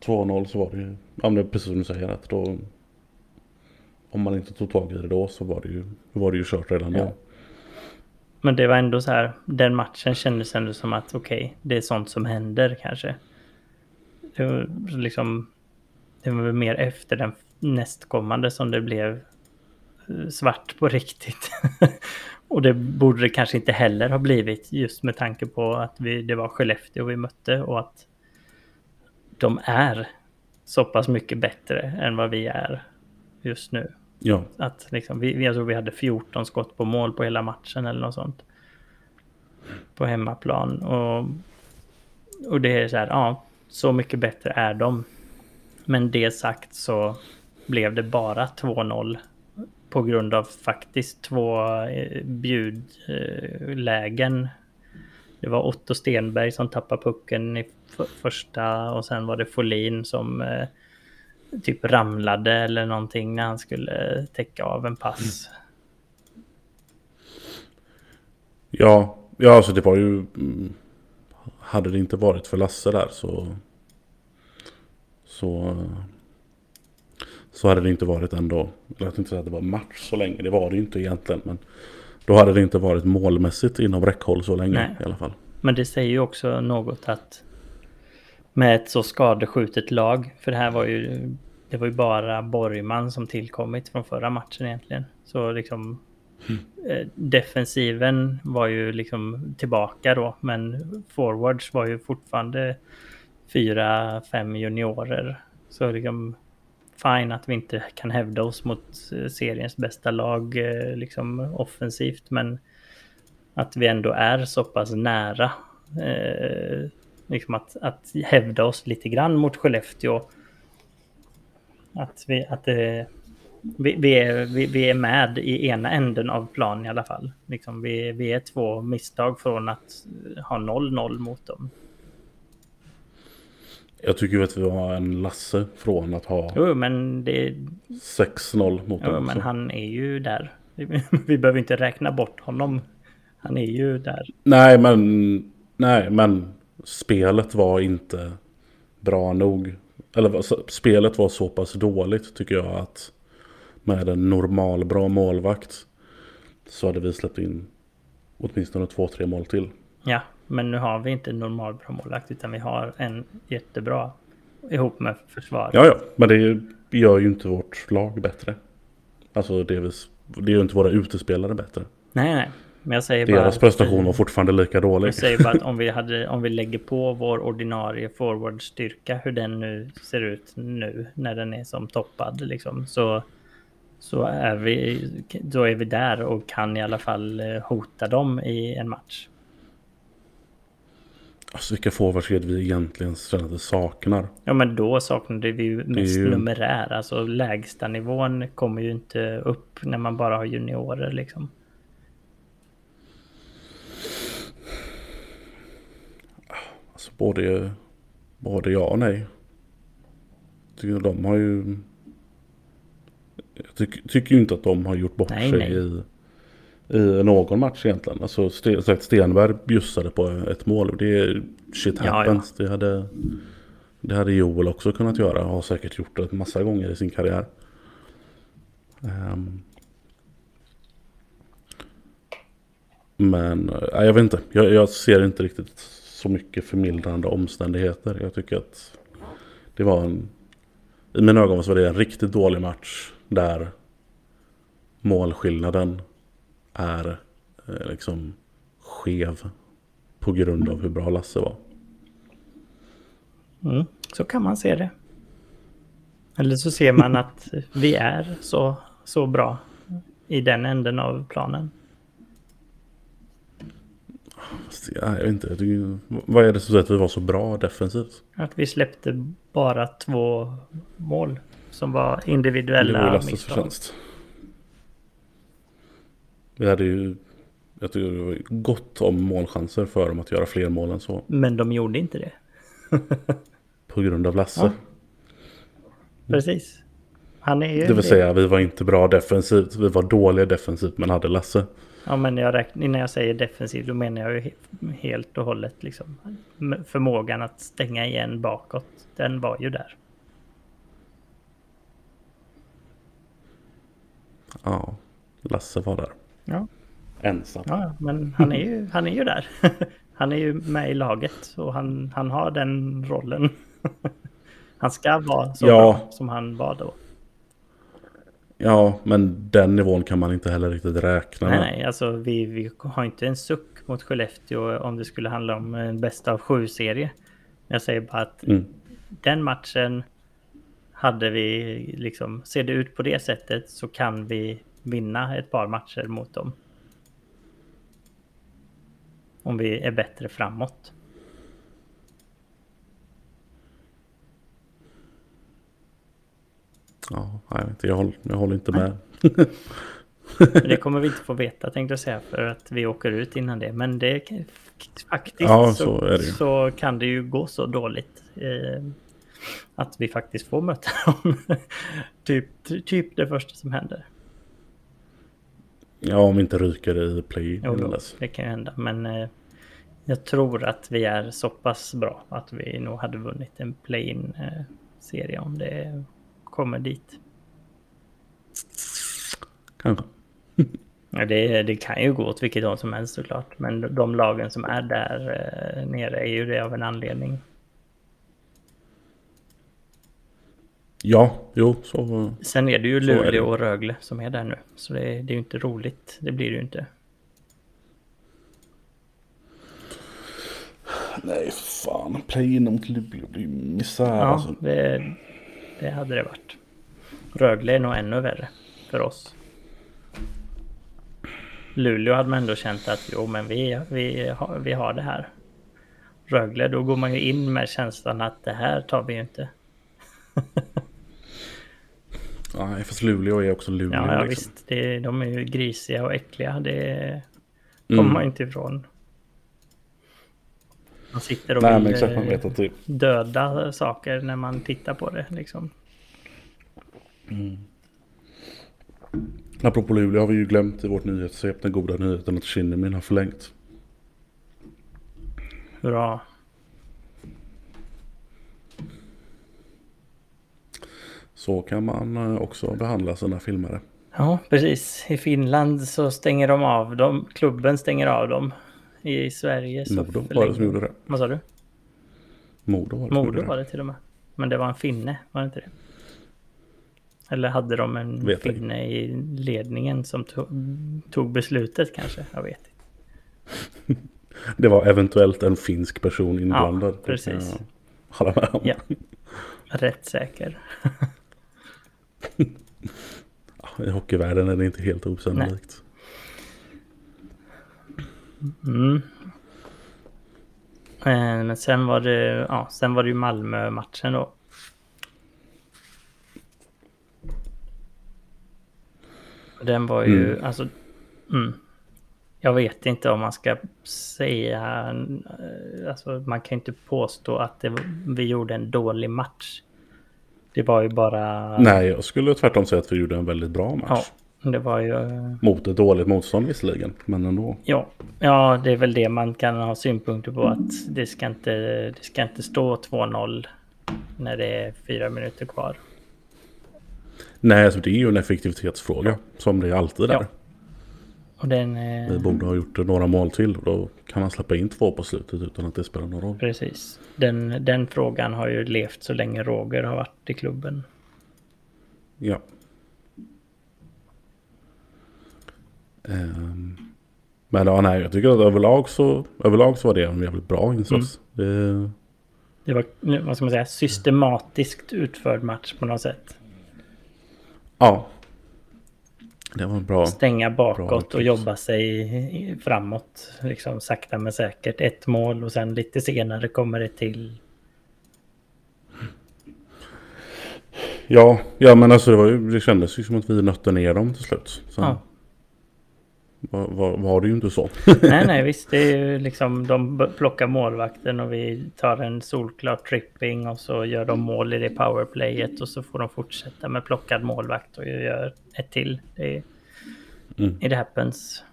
2-0 så var det ju, ja men det är precis som du säger att då om man inte tog tag i det då så var det ju, var det ju kört redan då. Ja. Men det var ändå så här, den matchen kändes ändå som att okej, det är sånt som händer kanske. det var liksom det var väl mer efter den nästkommande som det blev eh, svart på riktigt. och det borde det kanske inte heller ha blivit just med tanke på att vi, det var Skellefteå vi mötte och att de är så pass mycket bättre än vad vi är just nu. Ja. Att liksom, vi, jag tror vi hade 14 skott på mål på hela matchen eller något sånt. På hemmaplan. Och, och det är så här, ja, så mycket bättre är de. Men det sagt så blev det bara 2-0 på grund av faktiskt två eh, bjudlägen. Det var Otto Stenberg som tappade pucken i första och sen var det Folin som eh, typ ramlade eller någonting när han skulle eh, täcka av en pass. Mm. Ja, ja alltså det var ju... Mm, hade det inte varit för Lasse där så... Så... Så hade det inte varit ändå. Jag vet inte att det var match så länge. Det var det ju inte egentligen. Men då hade det inte varit målmässigt inom räckhåll så länge Nej. i alla fall. Men det säger ju också något att med ett så skadeskjutet lag. För det här var ju, det var ju bara Borgman som tillkommit från förra matchen egentligen. Så liksom mm. defensiven var ju liksom tillbaka då. Men forwards var ju fortfarande fyra, fem juniorer. Så liksom fine att vi inte kan hävda oss mot eh, seriens bästa lag eh, liksom offensivt. Men att vi ändå är så pass nära eh, liksom att, att hävda oss lite grann mot Skellefteå. Att vi, att eh, vi, vi, är, vi, vi, är med i ena änden av planen i alla fall. Liksom vi, vi är två misstag från att eh, ha 0-0 mot dem. Jag tycker att vi har en Lasse från att ha jo, men det... 6-0 mot jo, men han är ju där. Vi behöver inte räkna bort honom. Han är ju där. Nej, men, nej, men spelet var inte bra nog. Eller spelet var så pass dåligt tycker jag att med en normal bra målvakt så hade vi släppt in åtminstone två, tre mål till. Ja, men nu har vi inte en normal bra målvakt utan vi har en jättebra ihop med försvar. Ja, ja, men det gör ju inte vårt lag bättre. Alltså det, det gör inte våra utespelare bättre. Nej, nej. Men jag säger Deras bara prestation var fortfarande lika dålig. Jag säger bara att om vi, hade, om vi lägger på vår ordinarie forwardstyrka, hur den nu ser ut nu när den är som toppad, liksom, så, så är vi, då är vi där och kan i alla fall eh, hota dem i en match. Alltså vilka forwards är det vi egentligen saknar? Ja men då saknade vi ju mest ju... numerär. Alltså lägsta nivån kommer ju inte upp när man bara har juniorer liksom. Alltså både, både ja och nej. Tycker de har ju... Jag tycker, tycker ju inte att de har gjort bort nej, sig nej. I, i någon match egentligen. Alltså Stenberg bjussade på ett mål. Det är shit happens. Ja, ja. Det, hade, det hade Joel också kunnat göra. Har säkert gjort det massa gånger i sin karriär. Um, men äh, jag vet inte. Jag, jag ser inte riktigt så mycket förmildrande omständigheter. Jag tycker att det var en... I mina ögon så var det en riktigt dålig match där målskillnaden är eh, liksom skev på grund av hur bra Lasse var. Mm, så kan man se det. Eller så ser man att vi är så, så bra i den änden av planen. Jag vet inte. Vad är det som säger att vi var så bra defensivt? Att vi släppte bara två mål som var individuella Det var Lasses förtjänst. Vi hade ju jag tycker det var gott om målchanser för dem att göra fler mål än så. Men de gjorde inte det. På grund av Lasse. Ja. Precis. Han är ju det vill det. säga vi var inte bra defensivt. Vi var dåliga defensivt men hade Lasse. Ja, men jag räknar, när jag säger defensiv då menar jag ju helt och hållet liksom förmågan att stänga igen bakåt. Den var ju där. Ja, Lasse var där. Ja. Ensam. Ja, men han är ju, han är ju där. Han är ju med i laget och han, han har den rollen. han ska vara så Ja. bra som han var då. Ja, men den nivån kan man inte heller riktigt räkna Nej, med. nej, alltså vi, vi har inte en suck mot Skellefteå om det skulle handla om en bästa av sju-serie. Jag säger bara att Mm. den matchen hade vi liksom, ser det ut på det sättet så kan vi vinna ett par matcher mot dem. Om vi är bättre framåt. Ja, jag, inte, jag, håller, jag håller inte med. Det kommer vi inte få veta tänkte jag säga för att vi åker ut innan det. Men det kan- faktiskt Ja, så, så är det ju. så kan det ju gå så dåligt. Eh, att vi faktiskt får möta dem. typ, typ det första som händer. Ja, om inte ryker i play Jo, dess. det kan ju hända. Men eh, jag tror att vi är så pass bra att vi nog hade vunnit en play-in eh, serie om det kommer dit. Kanske. Ja, det, det kan ju gå åt vilket håll som helst såklart. Men de lagen som är där eh, nere är ju det av en anledning. Ja, jo, så... Sen är det ju. Luleå och Rögle som är där nu. Så det, det är ju inte roligt. Det blir det ju inte. Nej, fan. Play in mot Luleå, det är ju misär Ja, alltså. det, det hade det varit. Rögle är nog ännu värre för oss. Luleå hade man ändå känt att jo, men vi, vi, har, vi har det här. Rögle, då går man ju in med känslan att det här tar vi ju inte. Nej, fast Luleå är också Luleå. Ja, ja liksom. visst. Det, de är ju grisiga och äckliga. Det kommer Mm. man ju inte ifrån. Man sitter och Nej, vill exakt. Man eh, vet att det... döda saker när man tittar på det. Liksom. Apropå Luleå har vi ju glömt i vårt nyhetssvep den goda nyheten att Shinnimin har förlängt. Hurra. Så kan man eh, också behandla sina filmare. Ja, precis. I Finland så stänger de av dem. Klubben stänger av dem. I Sverige så... Modo var det som gjorde det. Vad sa du? Modo var det Modo var det till och med. Men det var en finne, var det inte det? Eller hade de en Vet finne i ledningen som tog, tog beslutet kanske? Jag vet inte. Det var eventuellt en finsk person inblandad. Kan precis. jag Hålla med om. Ja. Rätt säker. I hockeyvärlden är det inte helt osannolikt. Mm. Eh, Men sen var det, ja, sen var det ju Malmö-matchen då. Den var ju, Mm. alltså, mm. Jag vet inte om man ska säga, eh, alltså man kan inte påstå att det, vi gjorde en dålig match. Det var ju bara, Nej, jag skulle tvärtom säga att vi gjorde en väldigt bra match. ja, det var ju, eh, Mot ett dåligt motstånd visserligen, men ändå. Ja, ja, det är väl det man kan ha synpunkter på att det ska inte, det ska inte stå 2-0 när det är fyra minuter kvar. Nej, alltså det är ju en effektivitetsfråga. Som det är alltid där. Ja. Och den, eh, Vi borde ha gjort några mål till. Och då kan man släppa in två på slutet utan att det spelar någon roll. precis. Den, den frågan har ju levt så länge Roger har varit i klubben. Ja. Ehm, men ja, nej, jag tycker att överlag så, överlag så var det en jävligt bra insats. Det, Det var, vad ska man säga, systematiskt utförd match på något sätt. ja. Det var bra. Stänga bakåt och uttryck. jobba sig framåt. Liksom sakta men säkert. Ett mål och sen lite senare kommer det till. Ja, ja men alltså det, var ju, det kändes ju som att vi nötte ner dem till slut. Sen Ja. Var, var, var det ju inte så. Nej, nej, visst. Det är ju liksom de plockar målvakten och vi tar en solklar tripping och så gör de mål i det powerplayet och så får de fortsätta med plockad målvakt och gör ett till. Det, är- Mm. it happens.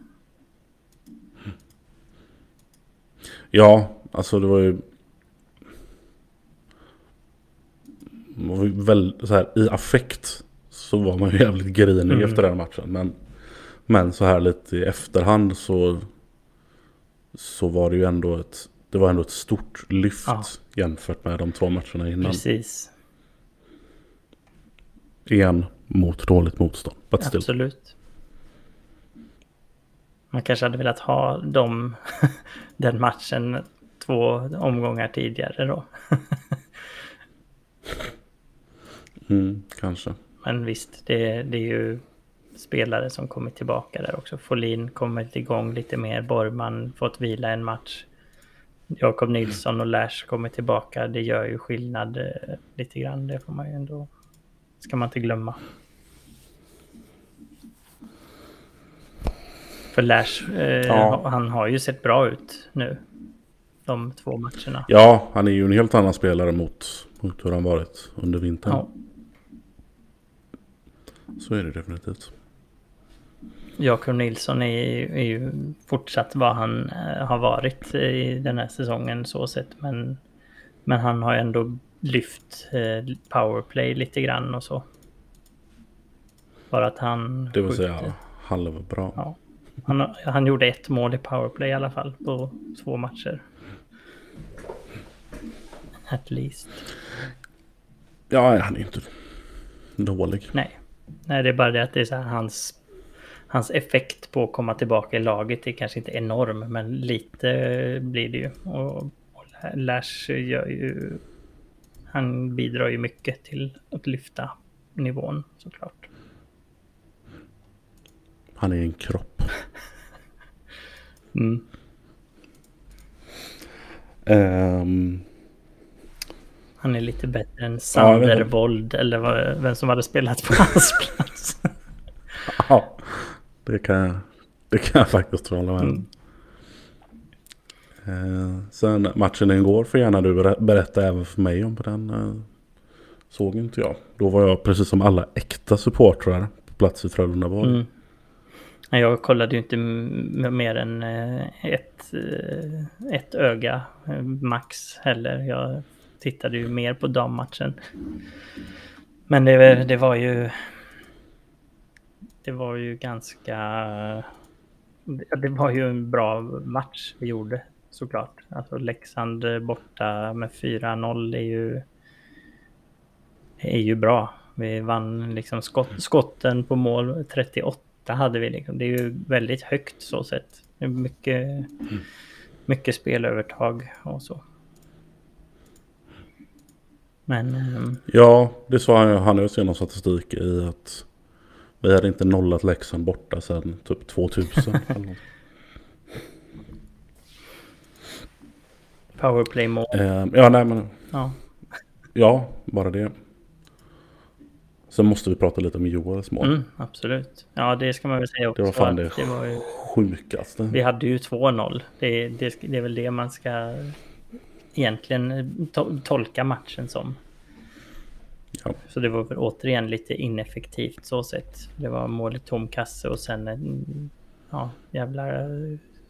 Ja, alltså det var ju... Var ju väl, så här, I affekt så var man ju jävligt grinig Mm. efter den matchen. Men, men så här lite i efterhand så, så var det ju ändå ett det var ändå ett stort lyft Ja. jämfört med de två matcherna innan. Precis. Igen mot dåligt motstånd. Absolut. Man kanske hade velat ha dem, den matchen två omgångar tidigare då. Mm, kanske. Men visst, det, det är ju spelare som kommit tillbaka där också. Folin kommit igång lite mer. Borgman fått vila en match. Jakob Nilsson och Lash kommer tillbaka. Det gör ju skillnad eh, lite grann. Det får man ju ändå... ska man inte glömma. För Lash, eh, Ja. han har ju sett bra ut nu. De två matcherna. Ja, han är ju en helt annan spelare mot, mot hur han varit under vintern. Ja. Så är det definitivt. Jakob Nilsson är, är ju fortsatt vad han eh, har varit i den här säsongen så sett. Men, men han har ändå lyft eh, powerplay lite grann och så. Bara att han... Det vill skjuter. säga halvbra. Ja. Han, han gjorde ett mål i powerplay i alla fall på två matcher. At least. Ja, han är inte dålig. Nej. Nej, det är bara det att det är så här hans, hans effekt på att komma tillbaka i laget är kanske inte enorm, men lite blir det ju. Och, och Lash gör ju... Han bidrar ju mycket till att lyfta nivån såklart. Han är en kropp. Mm. Ehm, Han är lite bättre än Ja, jag vet Sander inte. Wold eller vem som hade spelat på hans plats. ja, det kan, jag, det kan jag faktiskt hålla med. Mm. Eh, sen matchen igår får gärna du ber- berätta även för mig om den. eh, såg inte jag. Då var jag precis som alla äkta supportrar på plats i Frölundaborg. Mm. Jag kollade ju inte mer än eh, ett, eh, ett öga eh, max heller. Jag tittade ju mer på dammatchen. Men det, det var ju... Det var ju ganska... Det var ju en bra match vi gjorde såklart. Alltså Leksand borta med 4-0 är ju... är ju bra. Vi vann liksom skott, skotten på mål 38 hade vi liksom. Det är ju väldigt högt så sett. Det är mycket, mycket spelövertag och så. Men ehm, Ja, det sa han, han har ju någon statistik i att vi hade inte nollat Leksand borta sedan typ 2000. eller något. powerplay-mål. Eh, ja, nej men Ja. ja, bara det. Sen måste vi prata lite om Joels mål. Mm, absolut. Ja, det ska man väl säga också. Det var fan det det var ju, sjukaste. vi hade ju 2-0. Det, det, det är väl det man ska egentligen to- tolka matchen som. Ja. Så det var väl återigen lite ineffektivt så sett. Det var mål i tom kasse och sen en ja, jävla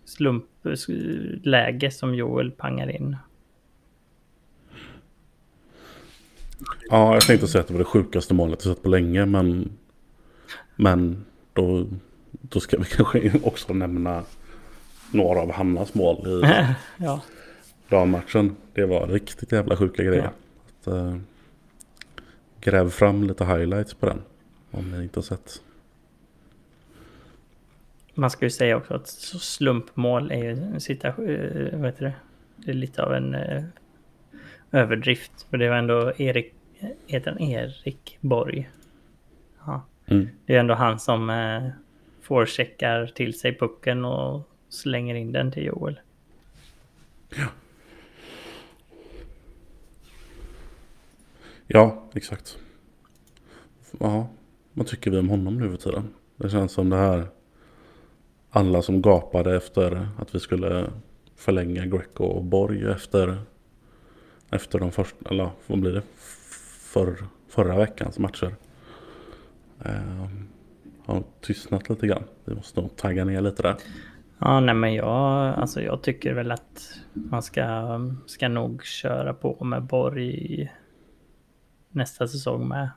slumpläge som Joel pangar in. Ja, jag tänkte säga att det var det sjukaste målet jag sett på länge, men... Men då, då ska vi kanske också nämna några av Hannas mål i ja, dammatchen. Det var riktigt jävla sjuka grejer. Att, eh, gräv fram lite highlights på den. Om ni inte har sett. man ska ju säga också att slumpmål är ju vad heter det? Det är lite av en eh, överdrift. För det var ändå Erik, heter han Erik Borg? Ja, Mm. det är ändå han som eh, forecheckar till sig pucken och slänger in den till Joel. Ja, Ja, exakt. Ja, vad tycker vi om honom nu för tiden? Det känns som det här. Alla som gapade efter att vi skulle förlänga Greco och Borg efter, efter de första, eller vad blir det? För, förra veckans matcher. Eh, har tystnat lite grann. Vi måste nog tagga ner lite där. Ja, nej men jag, alltså jag tycker väl att man ska, ska nog köra på med Borg nästa säsong med.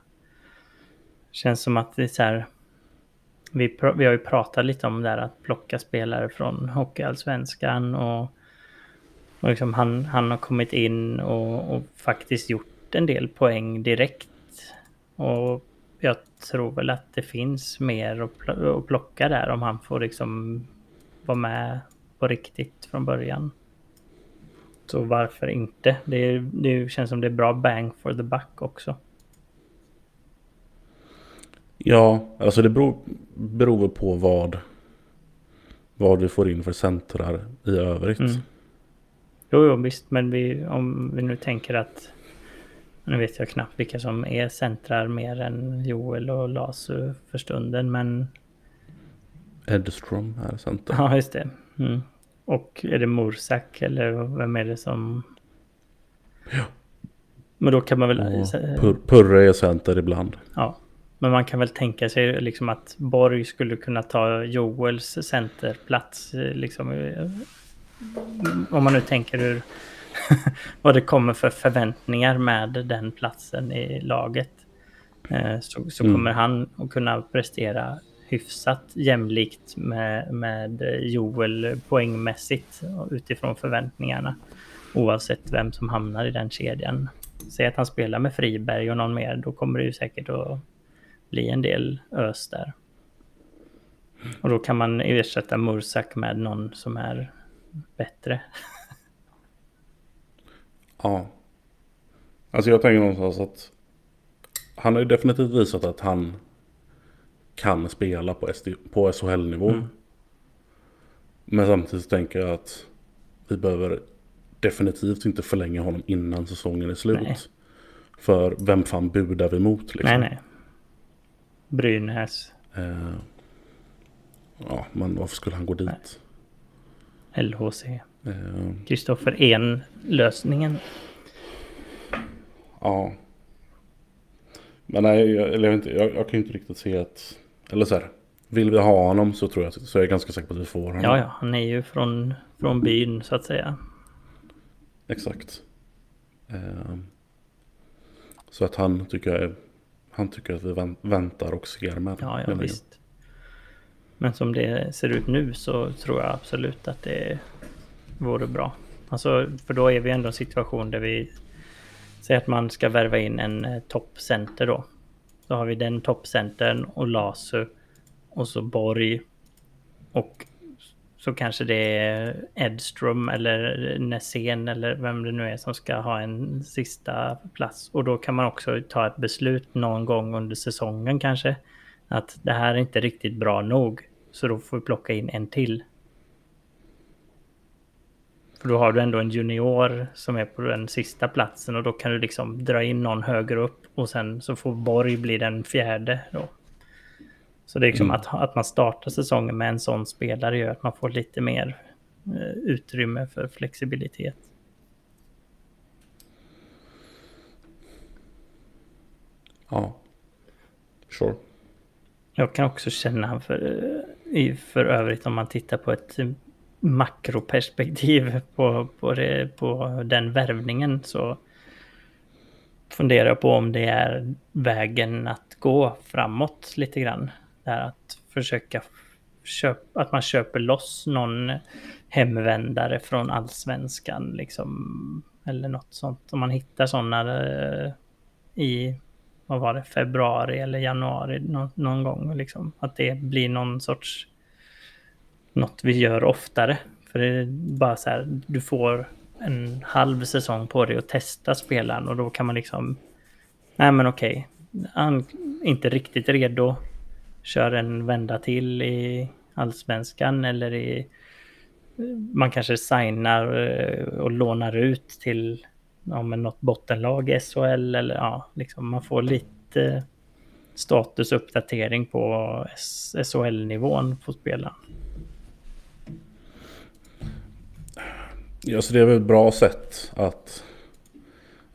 Känns som att det är så här. Vi, pr- vi har ju pratat lite om det här att plocka spelare från Hockeyallsvenskan och, Och liksom han, han har kommit in och, och faktiskt gjort en del poäng direkt. Och jag tror väl att det finns mer att plocka där om han får liksom vara med på riktigt från början. Så varför inte? Det, det känns som det är bra bang for the buck också. Ja, alltså det beror, beror på vad, vad vi får in för centrar i övrigt. Mm. Jo, jo, visst, men vi, om vi nu tänker att nu vet jag knappt vilka som är centrar mer än Joel och Lasu för stunden, men... Edström är center. Ja, just det. Mm. Och är det Morsak eller vem är det som... Ja. Men då kan man väl... Pur Purre är center ibland. Ja. Men man kan väl tänka sig liksom att Borg skulle kunna ta Joels centerplats. Liksom, om man nu tänker hur... vad det kommer för förväntningar med den platsen i laget. Eh, så, så mm. kommer han att kunna prestera hyfsat jämlikt med, med Joel poängmässigt utifrån förväntningarna. Oavsett vem som hamnar i den kedjan. Säg att han spelar med Friberg och någon mer, då kommer det ju säkert att bli en del ös där. Och då kan man ersätta Mursak med någon som är bättre. Ja. Alltså jag tänker någonstans att han har ju definitivt visat att han kan spela på, på SHL-nivå. Mm. Men samtidigt tänker jag att vi behöver definitivt inte förlänga honom innan säsongen är slut. Nej. För vem fan budar vi mot liksom? Nej, nej. Brynäs. Eh, ja, men varför skulle han gå dit? Nej. LHC. Kristoffer eh, En-lösningen. Ja. Men nej, jag, eller jag, inte, jag, jag kan ju inte riktigt se att eller så här, vill vi ha honom så tror jag så är jag ganska säker på att vi får honom. Ja, ja, han är ju från, från byn så att säga. Exakt. Eh, så att han tycker jag är, han tycker att vi väntar och ser med. Ja, ja visst. Men som det ser ut nu så tror jag absolut att det vore bra. Alltså, för då är vi ändå i en situation där vi säger att man ska värva in en eh, toppcenter då. Då har vi den toppcentern och Lasu. Och så Borg. Och så kanske det är Edström eller Nässén eller vem det nu är som ska ha en sista plats. Och då kan man också ta ett beslut någon gång under säsongen kanske. Att det här är inte riktigt bra nog. Så då får vi plocka in en till. För då har du ändå en junior som är på den sista platsen och då kan du liksom dra in någon högre upp och sen så får Borg bli den fjärde då. Så det är liksom mm. att, att man startar säsongen med en sån spelare gör att man får lite mer eh, utrymme för flexibilitet. Ja, sure. Jag kan också känna för, eh, för övrigt om man tittar på ett makroperspektiv på, på, det, på den värvningen så funderar jag på om det är vägen att gå framåt lite grann. Där att försöka köpa, att man köper loss någon hemvändare från allsvenskan liksom. Eller något sånt. Om man hittar sådana eh, i, vad var det, februari eller januari någon, någon gång. Liksom. Att det blir någon sorts något vi gör oftare. För det är bara så här, du får en halv säsong på dig att testa spelaren och då kan man liksom... Nej men okej, han inte riktigt redo. Kör en vända till i allsvenskan eller i... Man kanske signar eh, och lånar ut till ja, men något bottenlag i SHL eller ja, liksom man får lite eh, statusuppdatering på SHL-nivån på spelaren. Ja, så det är väl ett bra sätt att...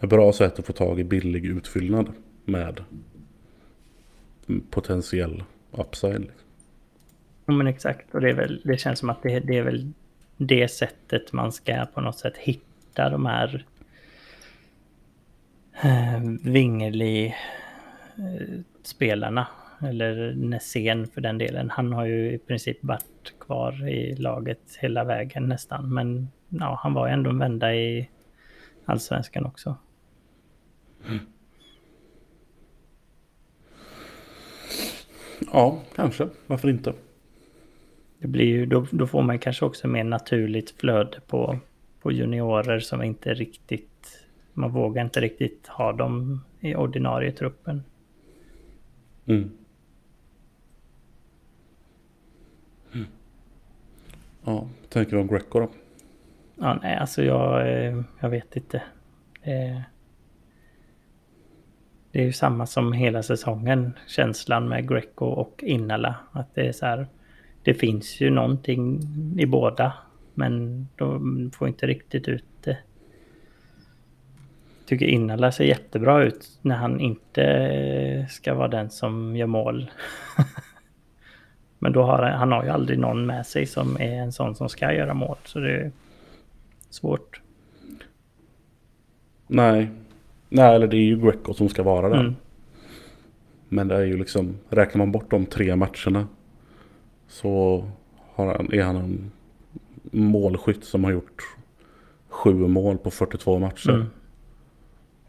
Ett bra sätt att få tag i billig utfyllnad med potentiell upside. Liksom. Ja, men exakt. Och det, är väl, det känns som att det, det är väl det sättet man ska på något sätt hitta de här eh, Vingeli-spelarna. Eh, eller Nässén för den delen. Han har ju i princip varit varit kvar i laget hela vägen nästan. Men ja, han var ändå en vända i allsvenskan också. Mm. Ja, kanske. Varför inte? Det blir ju, då, då får man kanske också mer naturligt flöde på, på juniorer som inte riktigt... Man vågar inte riktigt ha dem i ordinarie truppen. Mm. Mm. Ja, tänker du om Greco då? Ja, nej, alltså jag, eh, jag vet inte. Det, är ju samma som hela säsongen, känslan med Greco och Innala. Att det är så här, det finns ju någonting i båda, men de får inte riktigt ut det. Jag tycker Innala ser jättebra ut när han inte eh, ska vara den som gör mål. men då har han har ju aldrig någon med sig som är en sån som ska göra mål, så det är svårt. Nej, Nej, eller det är ju Greco som ska vara där. Mm. Men det är ju liksom, räknar man bort de tre matcherna så har han, är han en målskytt som har gjort sju mål på 42 matcher. Mm.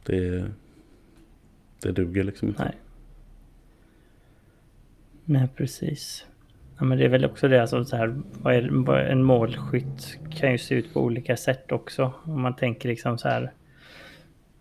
Det, det duger liksom inte. Nej. Nej, precis. Ja, men det är väl också det, alltså så här, vad är, vad en målskytt kan ju se ut på olika sätt också. Om man tänker liksom så här,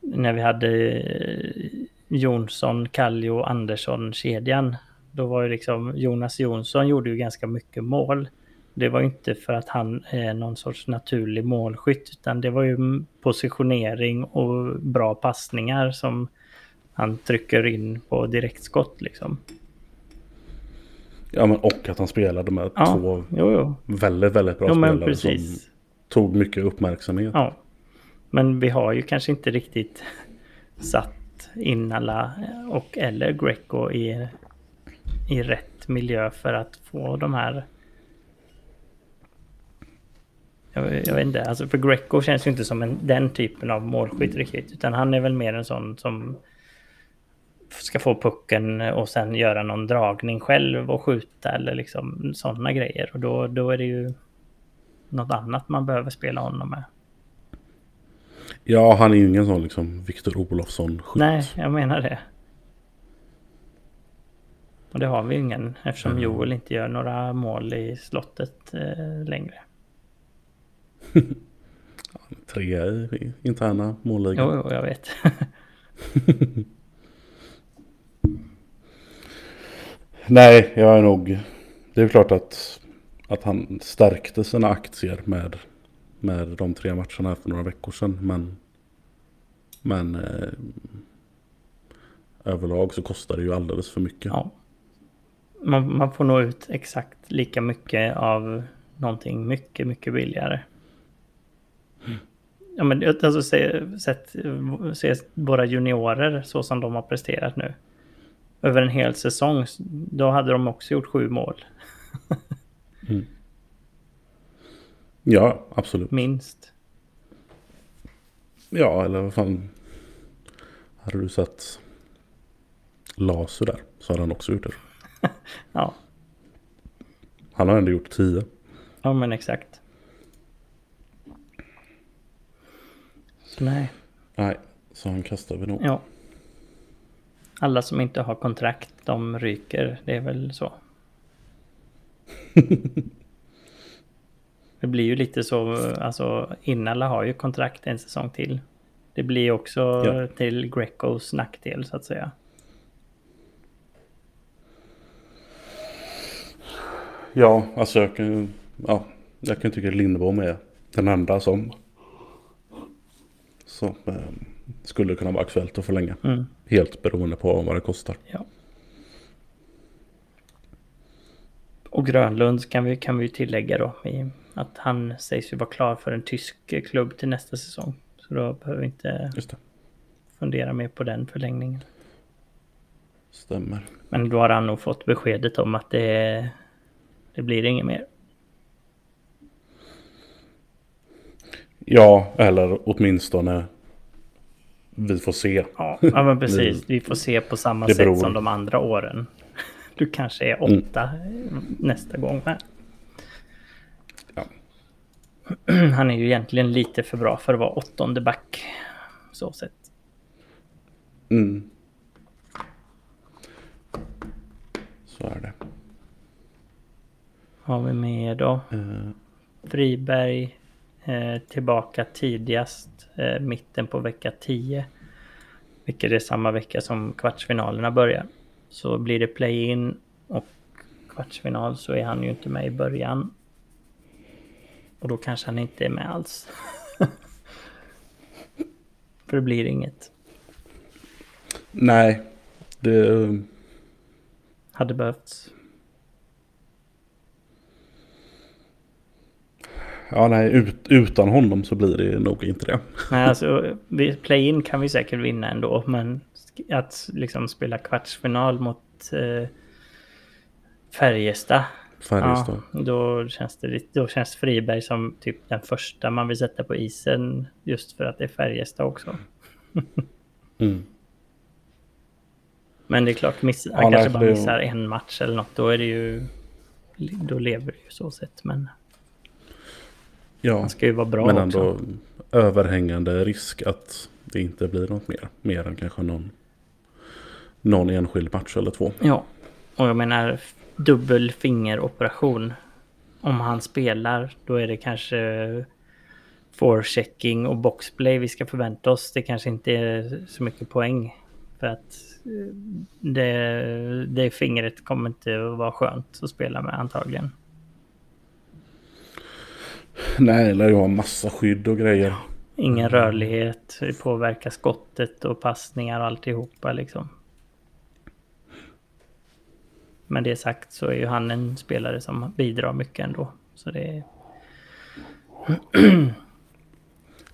när vi hade eh, Jonsson, Kallio, Andersson-kedjan. Då var ju liksom Jonas Jonsson gjorde ju ganska mycket mål. Det var ju inte för att han är någon sorts naturlig målskytt utan det var ju positionering och bra passningar som han trycker in på direktskott liksom. Ja men och att han spelade med ja, två jo, jo. väldigt, väldigt bra jo, spelare som tog mycket uppmärksamhet. Ja, men vi har ju kanske inte riktigt satt in alla och eller Greco i, i rätt miljö för att få de här... Jag, jag vet inte, alltså för Greco känns ju inte som en, den typen av målskytt riktigt. Utan han är väl mer en sån som ska få pucken och sen göra någon dragning själv och skjuta eller liksom sådana grejer. Och då, då är det ju något annat man behöver spela honom med. Ja, han är ju ingen sån liksom Viktor Olofsson-skytt. Nej, jag menar det. Och det har vi ingen eftersom mm. Joel inte gör några mål i slottet eh, längre. Tre i interna målligan. Jo, jo, jag vet. Nej, jag är nog... Det är klart att, att han stärkte sina aktier med med de tre matcherna för några veckor sedan. Men, men eh, överlag så kostar det ju alldeles för mycket. Ja. Man, man får nå ut exakt lika mycket av någonting mycket, mycket billigare. Mm. Ja, men alltså se, sett, se våra juniorer så som de har presterat nu. Över en hel säsong, då hade de också gjort sju mål. mm. Ja, absolut. Minst. Ja, eller vad fan. Hade du sett Laser där så hade han också gjort det. ja. Han har ändå gjort tio. Ja, men exakt. Så nej. Nej, så han kastar vi nog. Ja. Alla som inte har kontrakt, de ryker. Det är väl så. Det blir ju lite så, alltså Innala har ju kontrakt en säsong till. Det blir också ja. till Grecos nackdel så att säga. Ja, alltså jag kan, ja, jag kan tycka Lindbom är den enda som, som eh, skulle kunna vara aktuellt att förlänga. Mm. Helt beroende på vad det kostar. Ja. Och Grönlund kan vi, kan vi tillägga då. I, att han sägs ju vara klar för en tysk klubb till nästa säsong. Så då behöver vi inte fundera mer på den förlängningen. Stämmer. Men då har han nog fått beskedet om att det, det blir inget mer. Ja, eller åtminstone vi får se. Ja, ja men precis. vi får se på samma sätt som de andra åren. Du kanske är åtta mm. nästa gång med. Han är ju egentligen lite för bra för att vara åttonde back. Så sett. Mm. Så är det. Har vi mer då? Eh, Friberg tillbaka tidigast eh, mitten på vecka 10. Vilket är samma vecka som kvartsfinalerna börjar. Så blir det play-in och kvartsfinal så är han ju inte med i början. Och då kanske han inte är med alls. För det blir inget. nej, det... Hade behövts. Ja, nej, ut, utan honom så blir det nog inte det. Nej, alltså play-in kan vi säkert vinna ändå. Men att liksom spela kvartsfinal mot eh, Färjestad. Färjestad. Ja, då känns det då känns Friberg som typ den första man vill sätta på isen. Just för att det är Färjestad också. Mm. Men det är klart, miss, han Ja, nej, kanske för bara det- missar en match eller något. Då är det ju... Då lever det ju så sett. Men Ja, han ska ju vara bra men också. ändå överhängande risk att det inte blir något mer. Mer än kanske någon, någon enskild match eller två. Ja, och jag menar dubbel fingeroperation. Om han spelar, då är det kanske forechecking och boxplay vi ska förvänta oss. Det kanske inte är så mycket poäng. För att eh, det, det fingret kommer inte att vara skönt att spela med antagligen. Nej, eller jag har massa skydd och grejer. Ingen rörlighet, det påverkar skottet och passningar och alltihopa liksom. Men det sagt så är ju han en spelare som bidrar mycket ändå. Så det är...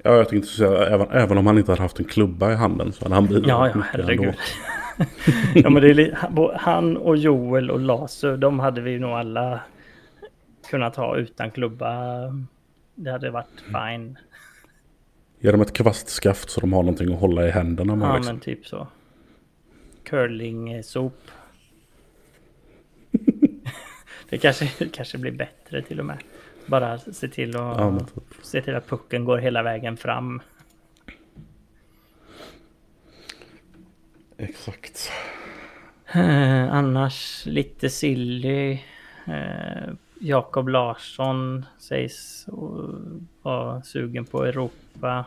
Ja, jag tänkte säga, även, även om han inte hade haft en klubba i handen så hade han bidragit Ja, ja, herregud. ja, men det är han och Joel och Lasu, de hade vi nog alla kunnat ha utan klubba. Det hade varit fine. Ge dem ett kvastskaft så de har någonting att hålla i händerna med. Ja, liksom. men typ så. Curling-sop. det kanske, kanske blir bättre till och med. Bara se till, att, Ja, typ. se till att pucken går hela vägen fram. Exakt. Eh, annars lite silly. Eh, Jakob Larsson sägs vara sugen på Europa.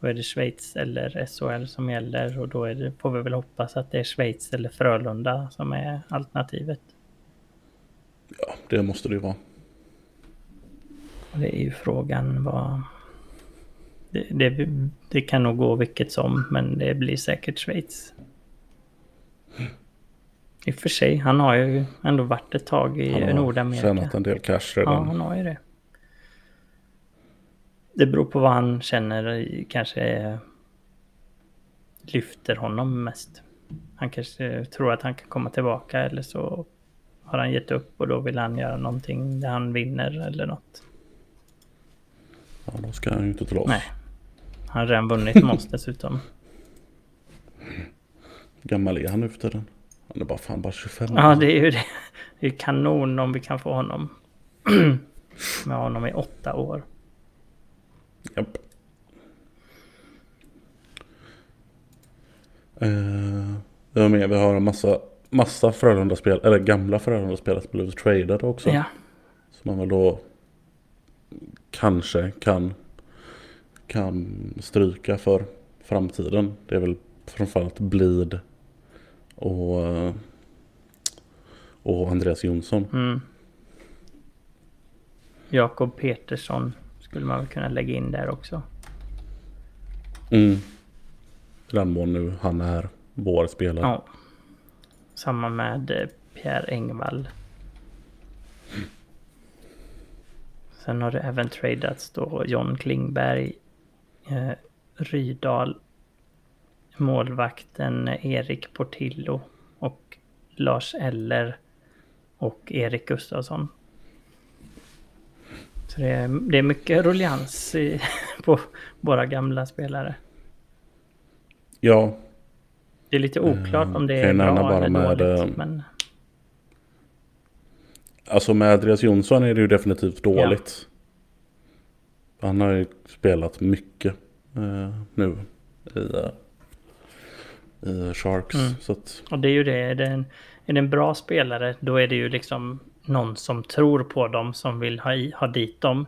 Då är det Schweiz eller SHL som gäller och då är det, får vi väl hoppas att det är Schweiz eller Frölunda som är alternativet. Ja, det måste det ju vara. Och det är ju frågan vad... Det, det, det kan nog gå vilket som, men det blir säkert Schweiz. I och för sig, han har ju ändå varit ett tag i Han har Nordamerika. tjänat en del cash Ja, redan. han har ju det. Det beror på vad han känner kanske lyfter honom mest. Han kanske tror att han kan komma tillbaka eller så har han gett upp och då vill han göra någonting där han vinner eller något. Ja, då ska han ju inte till oss. Nej. Han har redan vunnit med oss dessutom. gammal är han nu för tiden? Han är bara fan bara 25 Ja, år. det är ju det. Det är kanon om vi kan få honom. Med honom i åtta år. Japp. Eh, vi har med, vi har en massa, massa Frölunda-spel, eller gamla Frölunda-spelare som blivit tradade också. Ja, Som man väl då kanske kan, kan stryka för framtiden. Det är väl framförallt Blid och, och Andreas Jonsson. Mm. Jakob Petersson skulle man väl kunna lägga in där också. Mm. Mån nu han är vår spelare. Ja. Samma med eh, Pierre Engvall. Sen har det även tradats då John Klingberg, eh, Rydal, målvakten Erik Portillo och Lars Eller och Erik Gustafsson. Så det är, det är mycket ruljans i, på våra gamla spelare. Ja, Det är lite oklart om det kan är bra bara eller med, dåligt. eh, Men alltså med Andreas Jonsson är det ju definitivt dåligt. Han har ju spelat mycket eh, nu i, eh, Sharks. Mm. Så att, Och det är ju det, är det, en, är det en bra spelare då är det ju liksom någon som tror på dem, som vill ha, i, ha dit dem.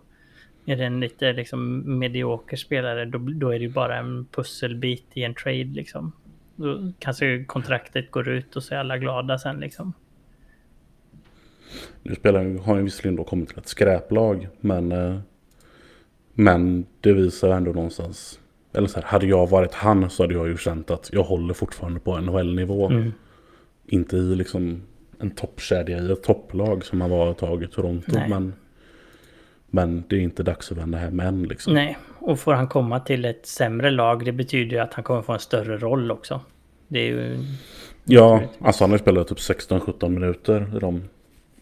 Är det en lite liksom medioker spelare, då, då är det ju bara en pusselbit i en trade liksom. Då kanske kontraktet går ut och så är alla glada sen liksom. nu spelar, har ju visserligen då kommit till ett skräplag. Men, eh, men det visar ändå någonstans. Eller så här, hade jag varit han så hade jag ju känt att jag håller fortfarande på NHL-nivå. Mm. Inte i liksom en toppkedja i ett topplag som han var ett tag i Toronto. Nej. Men, men det är inte dags att vända hem än liksom. Nej, och får han komma till ett sämre lag, det betyder ju att han kommer få en större roll också. Det är ju... Ja, alltså han har spelat typ 16-17 minuter i de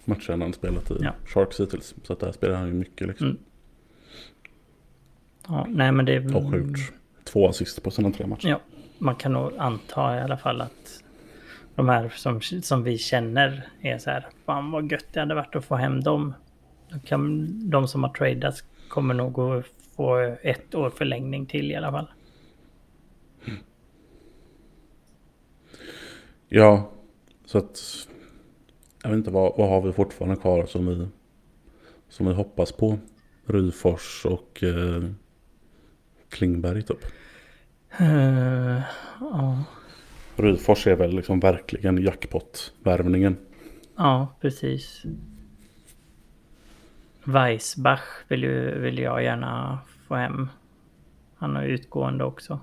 matcherna han spelat i Ja. Sharks hittills. Så att där spelar han ju mycket liksom. Mm. Ja, nej men det... Och har gjort två assist på sina tre matcher. Ja, man kan nog anta i alla fall att de här som, som vi känner är så här, fan vad gött det hade varit att få hem dem. Då kan, de som har tradats kommer nog att få ett år förlängning till i alla fall. Ja, så att jag vet inte vad, vad har vi fortfarande kvar som vi, som vi hoppas på. Ryfors och eh, Klingberg typ. Uh, ja, Ryfors är väl liksom verkligen jackpot-värvningen. ja, precis. Weissbach vill, ju, vill jag gärna få hem. Han har utgående också.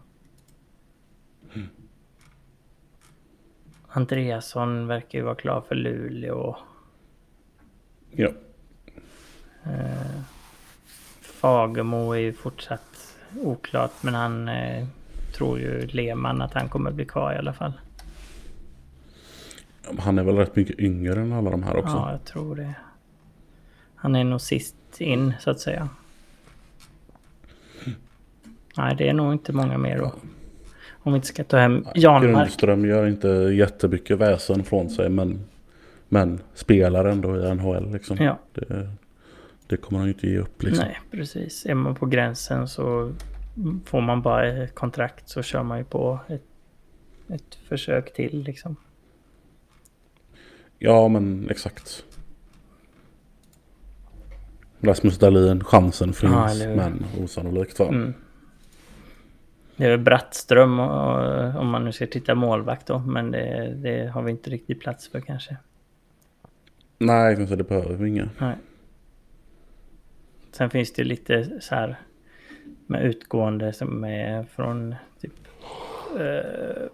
Andreasson verkar ju vara klar för Luleå. Ja, Eh, Fagemo är ju fortsatt oklart men han eh, tror ju Lehmann att han kommer bli kvar i alla fall. han är väl rätt mycket yngre än alla de här också. Ja, jag tror det. Han är nog sist in så att säga. Nej, det är nog inte många mer då. Om vi inte ska ta hem Janmark. Grundström gör inte jättemycket väsen från sig men, men spelar ändå i NHL liksom. Ja, Det, det kommer han ju inte ge upp liksom. nej precis. Är man på gränsen så får man bara ett kontrakt så kör man ju på ett, ett försök till liksom. Ja men exakt. Rasmus Dahlin, chansen finns Ja, eller men osannolikt va? Mm. Det är väl Brattström om man nu ska titta målvakt då, men det, det har vi inte riktigt plats för kanske. Nej, kanske det behöver vi inga. Nej. Sen finns det lite så här med utgående som är från typ eh,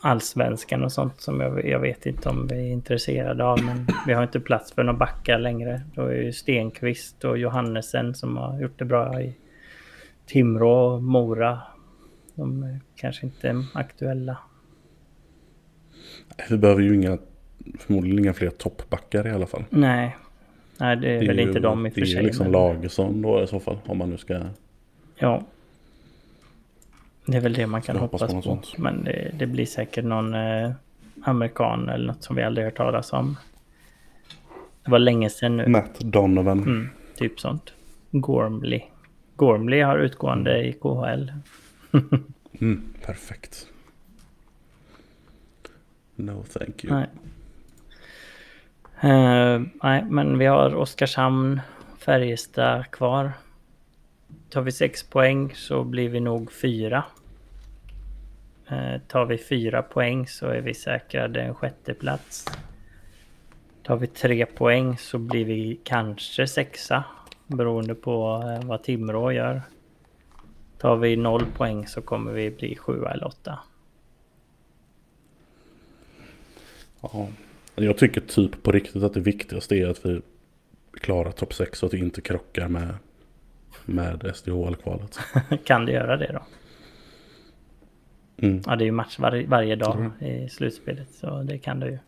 allsvenskan och sånt som jag, jag vet inte om vi är intresserade av. Men vi har inte plats för några backar längre. Då är ju Stenqvist och Johannesen som har gjort det bra i Timrå och Mora. De är kanske inte aktuella. Vi behöver ju inga, förmodligen inga fler toppbackar i alla fall. Nej, Nej det är, väl ju- inte de i och för Det sig. är ju liksom men- Lagesson då i så fall. Om man nu ska... Ja. Det är väl det man kan hoppas hoppas, på. sånt. Men det, det blir säkert någon eh, amerikan eller något som vi aldrig hört talas om. Det var länge sedan nu. Matt Donovan. Mm, typ sånt. Gormley. Gormley har utgående i KHL. Mm, perfekt. No thank you. Nej. Uh, nej, men vi har Oskarshamn, Färjestad kvar. Tar vi sex poäng så blir vi nog fyra. Uh, tar vi fyra poäng så är vi säkrade en sjätte plats. Tar vi tre poäng så blir vi kanske sexa. Beroende på eh, vad Timrå gör. Tar vi noll poäng så kommer vi bli sjua eller åtta. Ja. Jag tycker typ på riktigt att det viktigaste är att vi klarar topp 6 så att vi inte krockar med, med SDHL-kvalet. kan det göra det då? Mm. Ja, det är ju match var, varje dag Tror i slutspelet, så det kan det ju.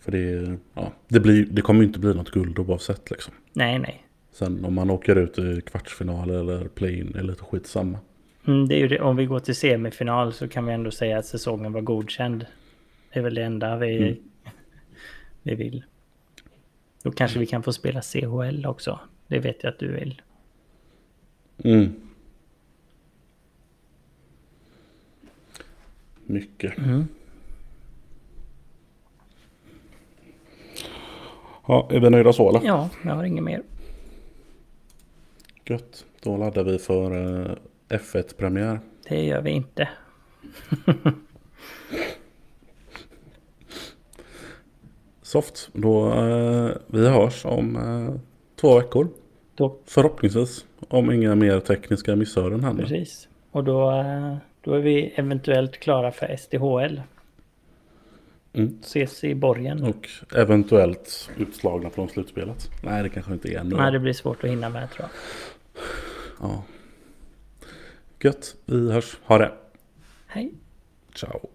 För det, ja, det, blir, det kommer ju inte bli något guld oavsett liksom. Nej, nej. Sen om man åker ut i kvartsfinal eller play-in är lite skitsamma. Mm, det är ju det. Om vi går till semifinal så kan vi ändå säga att säsongen var godkänd. Det är väl det enda vi, Mm. vi vill. Då kanske vi kan få spela CHL också. Det vet jag att du vill. Mm. Mycket. Mm. Ja, är vi nöjda så eller? Ja, jag har inget mer. Gött. Då laddar vi för eh, F1-premiär. Det gör vi inte. Soft. Då eh, vi hörs om eh, två veckor. Då, Förhoppningsvis. Om inga mer tekniska missöden händer. precis. Och då, eh, då är vi eventuellt klara för SDHL. Mm. Ses i borgen. Och eventuellt utslagna från slutspelet. Nej, det kanske inte är ännu. Nej, det blir svårt att hinna med tror jag. Ja. Gött. Vi hörs. Ha det. Hej. Ciao.